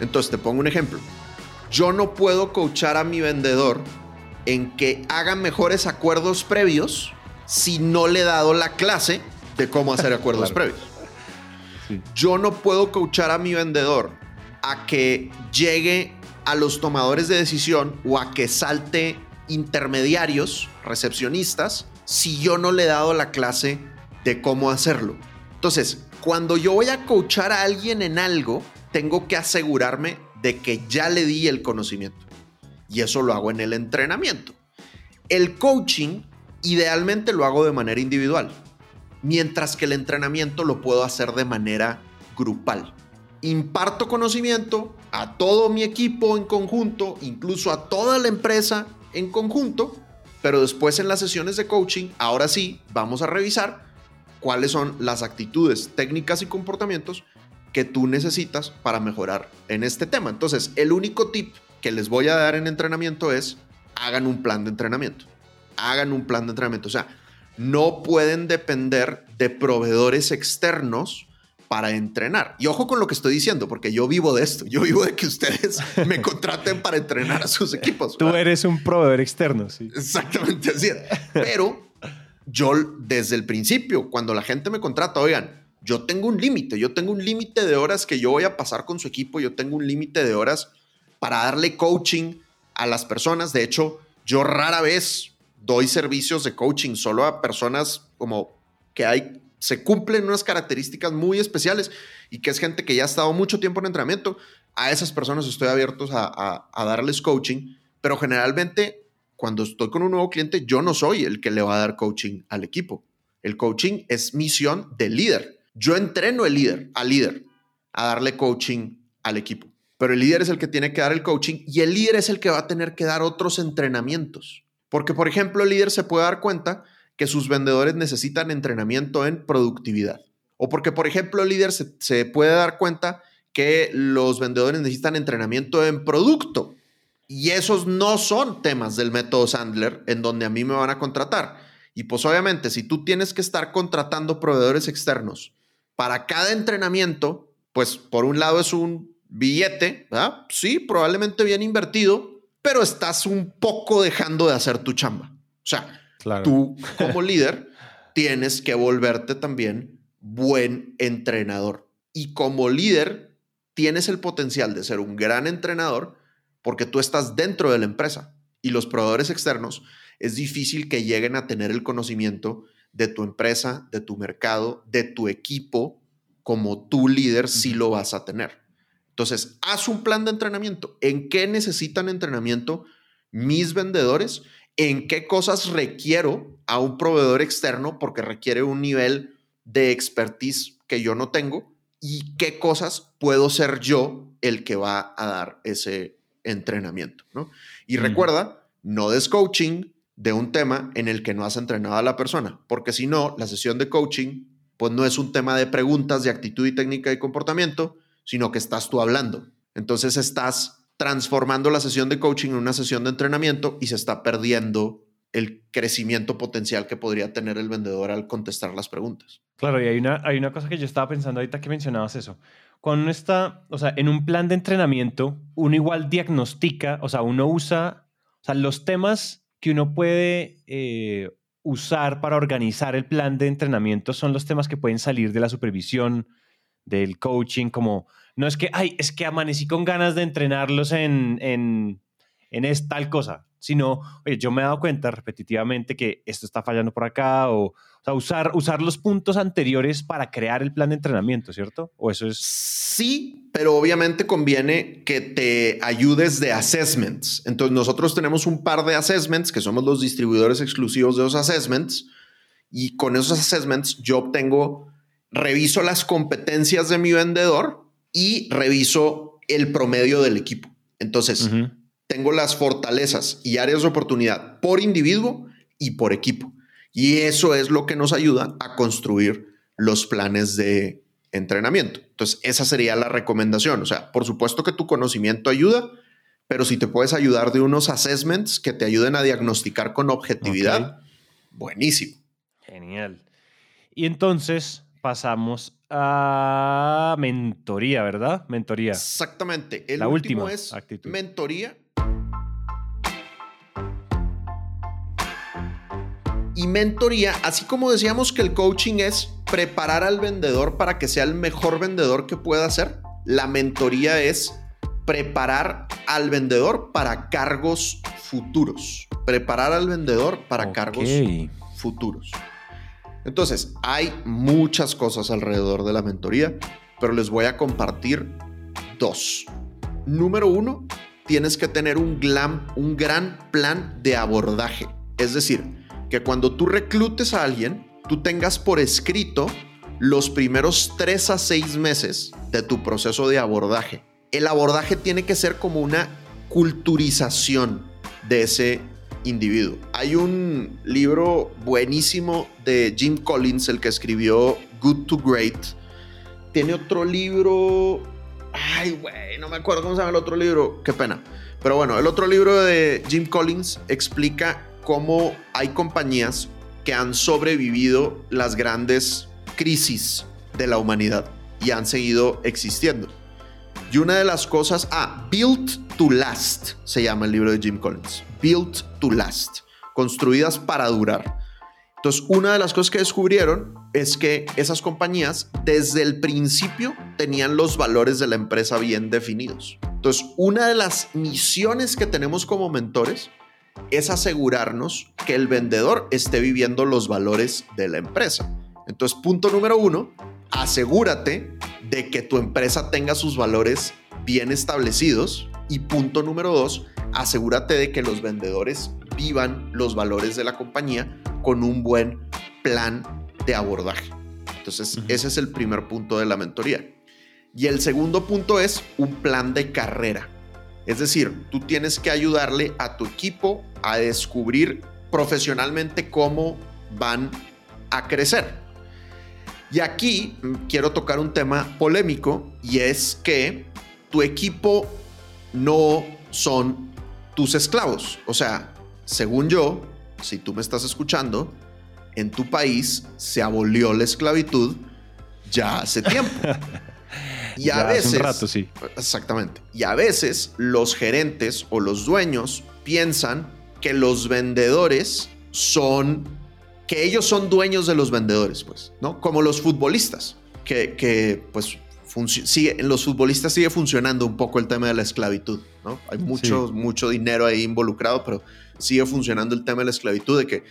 Entonces, te pongo un ejemplo. Yo no puedo coachar a mi vendedor en que haga mejores acuerdos previos si no le he dado la clase de cómo hacer acuerdos previos. Yo no puedo coachar a mi vendedor a que llegue a los tomadores de decisión o a que salte intermediarios, recepcionistas, si yo no le he dado la clase de cómo hacerlo. Entonces, cuando yo voy a coachar a alguien en algo, tengo que asegurarme de que ya le di el conocimiento. Y eso lo hago en el entrenamiento. El coaching idealmente lo hago de manera individual, mientras que el entrenamiento lo puedo hacer de manera grupal. Imparto conocimiento a todo mi equipo en conjunto, incluso a toda la empresa en conjunto, pero después en las sesiones de coaching, ahora sí, vamos a revisar cuáles son las actitudes, técnicas y comportamientos que tú necesitas para mejorar en este tema. Entonces, el único tip que les voy a dar en entrenamiento es hagan un plan de entrenamiento. Hagan un plan de entrenamiento. O sea, no pueden depender de proveedores externos para entrenar. Y ojo con lo que estoy diciendo, porque yo vivo de esto. Yo vivo de que ustedes me contraten para entrenar a sus equipos. Tú eres un proveedor externo, sí. Exactamente así. Pero yo desde el principio, cuando la gente me contrata, oigan, yo tengo un límite, yo tengo un límite de horas que yo voy a pasar con su equipo, yo tengo un límite de horas para darle coaching a las personas. De hecho, yo rara vez doy servicios de coaching solo a personas como que hay, se cumplen unas características muy especiales y que es gente que ya ha estado mucho tiempo en entrenamiento. A esas personas estoy abiertos a, a darles coaching, pero generalmente cuando estoy con un nuevo cliente, yo no soy el que le va a dar coaching al equipo. El coaching es misión del líder. Yo entreno el líder, al líder, a darle coaching al equipo. Pero el líder es el que tiene que dar el coaching y el líder es el que va a tener que dar otros entrenamientos. Porque, por ejemplo, el líder se puede dar cuenta que sus vendedores necesitan entrenamiento en productividad. O porque, por ejemplo, el líder se, se puede dar cuenta que los vendedores necesitan entrenamiento en producto. Y esos no son temas del método Sandler en donde a mí me van a contratar. Y pues obviamente, si tú tienes que estar contratando proveedores externos para cada entrenamiento, pues por un lado es un billete, ¿verdad? Sí, probablemente bien invertido, pero estás un poco dejando de hacer tu chamba. O sea, tú como líder tienes que volverte también buen entrenador. Y como líder tienes el potencial de ser un gran entrenador, porque tú estás dentro de la empresa y los proveedores externos es difícil que lleguen a tener el conocimiento de tu empresa, de tu mercado, de tu equipo, como tu líder sí lo vas a tener. Entonces, haz un plan de entrenamiento. ¿En qué necesitan entrenamiento mis vendedores? ¿En qué cosas requiero a un proveedor externo porque requiere un nivel de expertise que yo no tengo? ¿Y qué cosas puedo ser yo el que va a dar ese entrenamiento, ¿no? Y recuerda, no des coaching de un tema en el que no has entrenado a la persona, porque si no, la sesión de coaching, pues no es un tema de preguntas de actitud y técnica y comportamiento, sino que estás tú hablando. Entonces estás transformando la sesión de coaching en una sesión de entrenamiento y se está perdiendo el crecimiento potencial que podría tener el vendedor al contestar las preguntas. Claro, y hay una, hay una cosa que yo estaba pensando ahorita que mencionabas eso cuando uno está, o sea, en un plan de entrenamiento, uno igual diagnostica, o sea, uno usa, o sea, los temas que uno puede eh, usar para organizar el plan de entrenamiento son los temas que pueden salir de la supervisión, del coaching, como, no es que, ay, es que amanecí con ganas de entrenarlos en, en, en es tal cosa, sino, oye, yo me he dado cuenta repetitivamente que esto está fallando por acá o sea, usar, usar los puntos anteriores para crear el plan de entrenamiento, ¿cierto? ¿O eso es...? Sí, pero obviamente conviene que te ayudes de assessments. Entonces nosotros tenemos un par de assessments que somos los distribuidores exclusivos de esos assessments y con esos assessments yo obtengo, reviso las competencias de mi vendedor y reviso el promedio del equipo. Entonces, tengo las fortalezas y áreas de oportunidad por individuo y por equipo. Y eso es lo que nos ayuda a construir los planes de entrenamiento. Entonces, esa sería la recomendación. O sea, por supuesto que tu conocimiento ayuda, pero si te puedes ayudar de unos assessments que te ayuden a diagnosticar con objetividad, buenísimo. Genial. Y entonces pasamos a mentoría, ¿verdad? Mentoría. Exactamente. El la último es mentoría Y mentoría, así como decíamos que el coaching es preparar al vendedor para que sea el mejor vendedor que pueda ser, la mentoría es preparar al vendedor para cargos futuros. Preparar al vendedor para cargos futuros. Entonces, hay muchas cosas alrededor de la mentoría, pero les voy a compartir dos. Número uno, tienes que tener un, un gran plan de abordaje. Es decir, que cuando tú reclutes a alguien, tú tengas por escrito los primeros tres a seis meses de tu proceso de abordaje. El abordaje tiene que ser como una culturización de ese individuo. Hay un libro buenísimo de Jim Collins, el que escribió Good to Great. Tiene otro libro. Ay, güey, no me acuerdo cómo se llama el otro libro. Qué pena. Pero bueno, el otro libro de Jim Collins explica cómo hay compañías que han sobrevivido las grandes crisis de la humanidad y han seguido existiendo. Y una de las cosas, ah, Built to Last se llama el libro de Jim Collins. Built to Last, construidas para durar. Entonces, una de las cosas que descubrieron es que esas compañías desde el principio tenían los valores de la empresa bien definidos. Entonces, una de las misiones que tenemos como mentores es asegurarnos que el vendedor esté viviendo los valores de la empresa. Entonces, punto número uno, asegúrate de que tu empresa tenga sus valores bien establecidos. Y punto número dos, asegúrate de que los vendedores vivan los valores de la compañía con un buen plan de abordaje. Entonces, ese es el primer punto de la mentoría. Y el segundo punto es un plan de carrera. Es decir, tú tienes que ayudarle a tu equipo a descubrir profesionalmente cómo van a crecer. Y aquí quiero tocar un tema polémico y es que tu equipo no son tus esclavos. O sea, según yo, si tú me estás escuchando, en tu país se abolió la esclavitud ya hace tiempo. Y a veces. rato, sí. Exactamente. Y a veces los gerentes o los dueños piensan que los vendedores son que ellos son dueños de los vendedores, pues, ¿no? Como los futbolistas, que, que pues, sigue, en los futbolistas sigue funcionando un poco el tema de la esclavitud, ¿no? Hay mucho, mucho dinero ahí involucrado, pero sigue funcionando el tema de la esclavitud, de que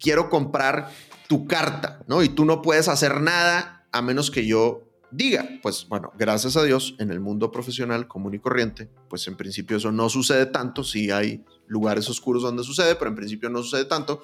quiero comprar tu carta, ¿no? Y tú no puedes hacer nada a menos que yo diga. Pues bueno, gracias a Dios, en el mundo profesional común y corriente, pues en principio eso no sucede tanto, sí hay lugares oscuros donde sucede, pero en principio no sucede tanto.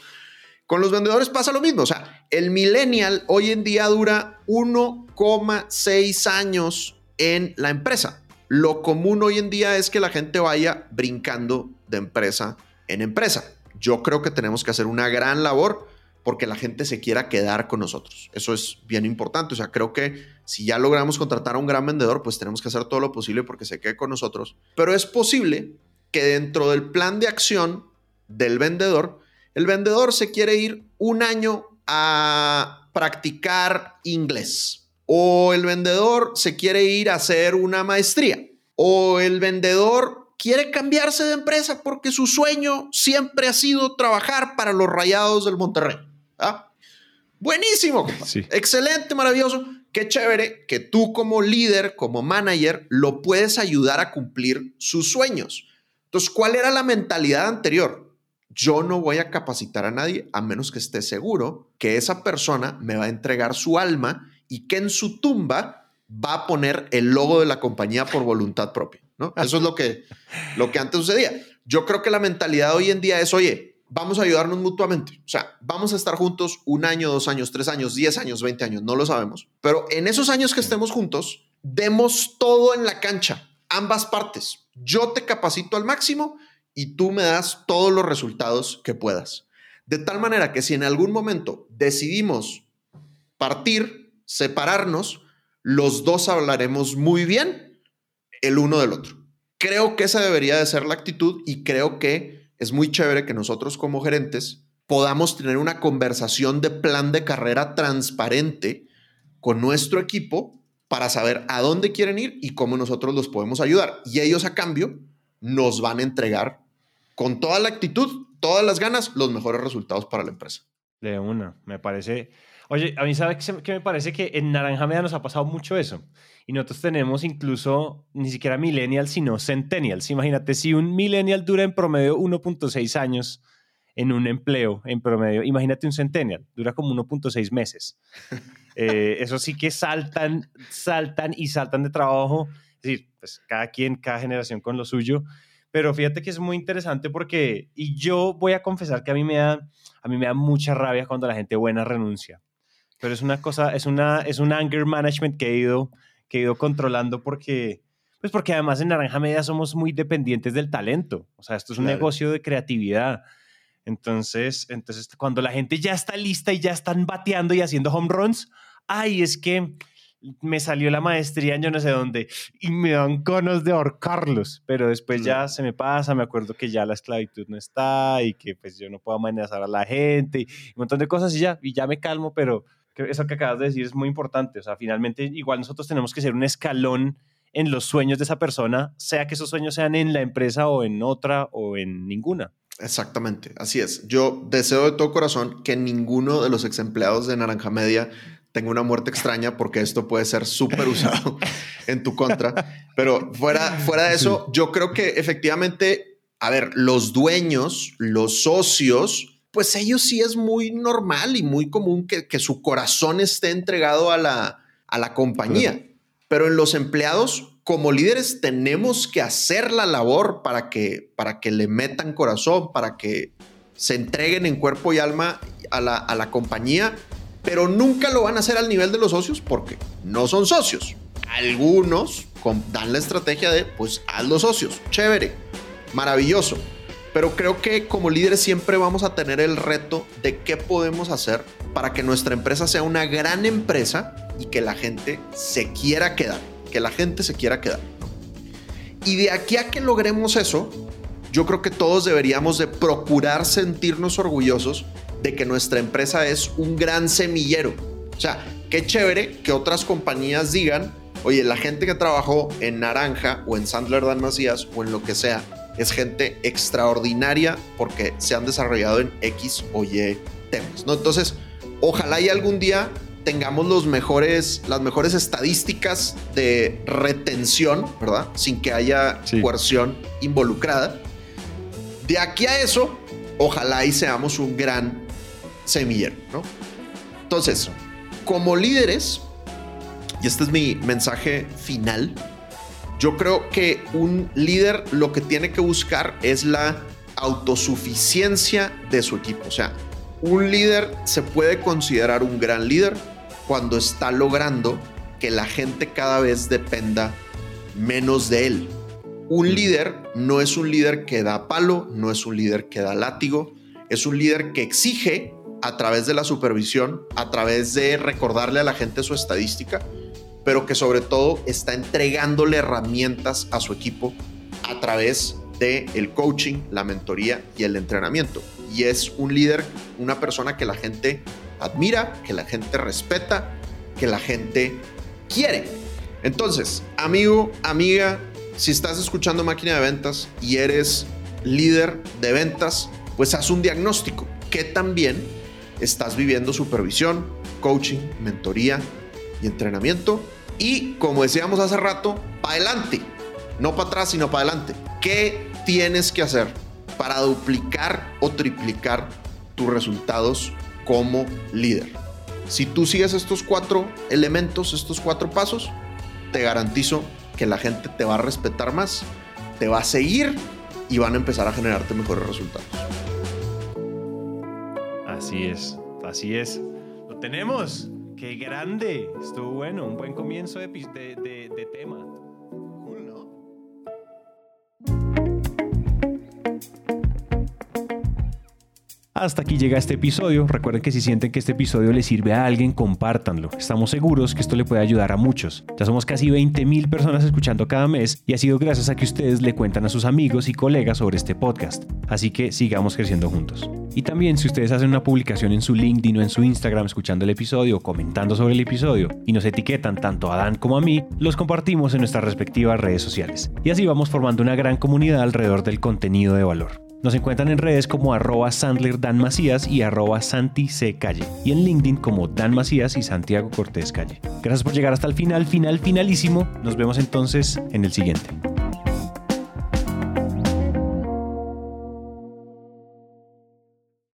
Con los vendedores pasa lo mismo. O sea, el millennial hoy en día dura 1,6 años en la empresa. Lo común hoy en día es que la gente vaya brincando de empresa en empresa. Yo creo que tenemos que hacer una gran labor porque la gente se quiera quedar con nosotros. Eso es bien importante. O sea, creo que si ya logramos contratar a un gran vendedor, pues tenemos que hacer todo lo posible porque se quede con nosotros. Pero es posible que dentro del plan de acción del vendedor, el vendedor se quiere ir un año a practicar inglés. O el vendedor se quiere ir a hacer una maestría. O el vendedor quiere cambiarse de empresa porque su sueño siempre ha sido trabajar para los rayados del Monterrey. ¿Ah? Buenísimo. Excelente, maravilloso. Qué chévere que tú como líder, como manager, lo puedes ayudar a cumplir sus sueños. Entonces, ¿cuál era la mentalidad anterior? Yo no voy a capacitar a nadie a menos que esté seguro que esa persona me va a entregar su alma y que en su tumba va a poner el logo de la compañía por voluntad propia. Eso es lo que, lo que antes sucedía. Yo creo que la mentalidad hoy en día es, oye, vamos a ayudarnos mutuamente. O sea, vamos a estar juntos un año, dos años, tres años, diez años, veinte años, no lo sabemos. Pero en esos años que estemos juntos, demos todo en la cancha, ambas partes. Yo te capacito al máximo y tú me das todos los resultados que puedas. De tal manera que si en algún momento decidimos partir, separarnos, los dos hablaremos muy bien el uno del otro. Creo que esa debería de ser la actitud y creo que es muy chévere que nosotros como gerentes podamos tener una conversación de plan de carrera transparente con nuestro equipo para saber a dónde quieren ir y cómo nosotros los podemos ayudar. Y ellos a cambio nos van a entregar con toda la actitud, todas las ganas, los mejores resultados para la empresa. De una, me parece. Oye, a mí sabe que me parece que en Naranja Media nos ha pasado mucho eso. Y nosotros tenemos incluso ni siquiera millennials, sino centennials. Imagínate, si un millennial dura en promedio 1.6 años en un empleo en promedio. Imagínate un centennial, dura como 1.6 meses. Eh, eso sí que saltan, saltan y saltan de trabajo. Es decir, pues cada quien, cada generación con lo suyo. Pero fíjate que es muy interesante porque, y yo voy a confesar que a mí me da, a mí me da mucha rabia cuando la gente buena renuncia. Pero es una cosa, es, una, es un anger management que he ido, que he ido controlando porque, pues porque además en Naranja Media somos muy dependientes del talento. O sea, esto es un negocio de creatividad. Entonces, entonces, cuando la gente ya está lista y ya están bateando y haciendo home runs, ay, es que me salió la maestría en yo no sé dónde y me dan ganas de ahorcarlos, pero después ya se me pasa, me acuerdo que ya la esclavitud no está y que pues yo no puedo amenazar a la gente y un montón de cosas y ya, y ya me calmo, pero eso que acabas de decir es muy importante, o sea, finalmente igual nosotros tenemos que ser un escalón en los sueños de esa persona, sea que esos sueños sean en la empresa o en otra o en ninguna. Exactamente, así es. Yo deseo de todo corazón que ninguno de los ex empleados de Naranja Media tenga una muerte extraña porque esto puede ser súper usado en tu contra. Pero fuera, fuera de eso, yo creo que efectivamente, a ver, los dueños, los socios, pues ellos sí es muy normal y muy común que, que su corazón esté entregado a la, a la compañía. Pero en los empleados, como líderes tenemos que hacer la labor para que, para que le metan corazón, para que se entreguen en cuerpo y alma a la, a la compañía, pero nunca lo van a hacer al nivel de los socios porque no son socios. Algunos dan la estrategia de, pues, haz los socios, chévere, maravilloso. Pero creo que como líderes siempre vamos a tener el reto de qué podemos hacer para que nuestra empresa sea una gran empresa y que la gente se quiera quedar que la gente se quiera quedar. Y de aquí a que logremos eso, yo creo que todos deberíamos de procurar sentirnos orgullosos de que nuestra empresa es un gran semillero. O sea, qué chévere que otras compañías digan, oye, la gente que trabajó en Naranja o en Sandler Dan Macías o en lo que sea, es gente extraordinaria porque se han desarrollado en X o Y temas, ¿no? Entonces, ojalá y algún día tengamos los mejores, las mejores estadísticas de retención, ¿verdad? Sin que haya coerción involucrada. De aquí a eso, ojalá y seamos un gran semillero, ¿no? Entonces, como líderes, y este es mi mensaje final, yo creo que un líder lo que tiene que buscar es la autosuficiencia de su equipo. O sea, un líder se puede considerar un gran líder cuando está logrando que la gente cada vez dependa menos de él. Un líder no es un líder que da palo, no es un líder que da látigo, es un líder que exige a través de la supervisión, a través de recordarle a la gente su estadística, pero que sobre todo está entregándole herramientas a su equipo a través de el coaching, la mentoría y el entrenamiento. Y es un líder, una persona que la gente admira, que la gente respeta, que la gente quiere. Entonces, amigo, amiga, si estás escuchando máquina de ventas y eres líder de ventas, pues haz un diagnóstico. Que también estás viviendo supervisión, coaching, mentoría y entrenamiento. Y como decíamos hace rato, para adelante, no para atrás, sino para adelante. ¿Qué tienes que hacer para duplicar o triplicar tus resultados como líder. Si tú sigues estos cuatro elementos, estos cuatro pasos, te garantizo que la gente te va a respetar más, te va a seguir y van a empezar a generarte mejores resultados. Así es, así es. Lo tenemos. Qué grande. Estuvo bueno, un buen comienzo de, de, de tema. Hasta aquí llega este episodio. Recuerden que si sienten que este episodio le sirve a alguien, compártanlo. Estamos seguros que esto le puede ayudar a muchos. Ya somos casi 20.000 personas escuchando cada mes y ha sido gracias a que ustedes le cuentan a sus amigos y colegas sobre este podcast. Así que sigamos creciendo juntos. Y también si ustedes hacen una publicación en su LinkedIn o en su Instagram escuchando el episodio comentando sobre el episodio y nos etiquetan tanto a Dan como a mí, los compartimos en nuestras respectivas redes sociales. Y así vamos formando una gran comunidad alrededor del contenido de valor. Nos encuentran en redes como arroba Sandler Dan Macías y arroba Santi C. Calle. Y en LinkedIn como Dan Macías y Santiago Cortés Calle. Gracias por llegar hasta el final, final, finalísimo. Nos vemos entonces en el siguiente.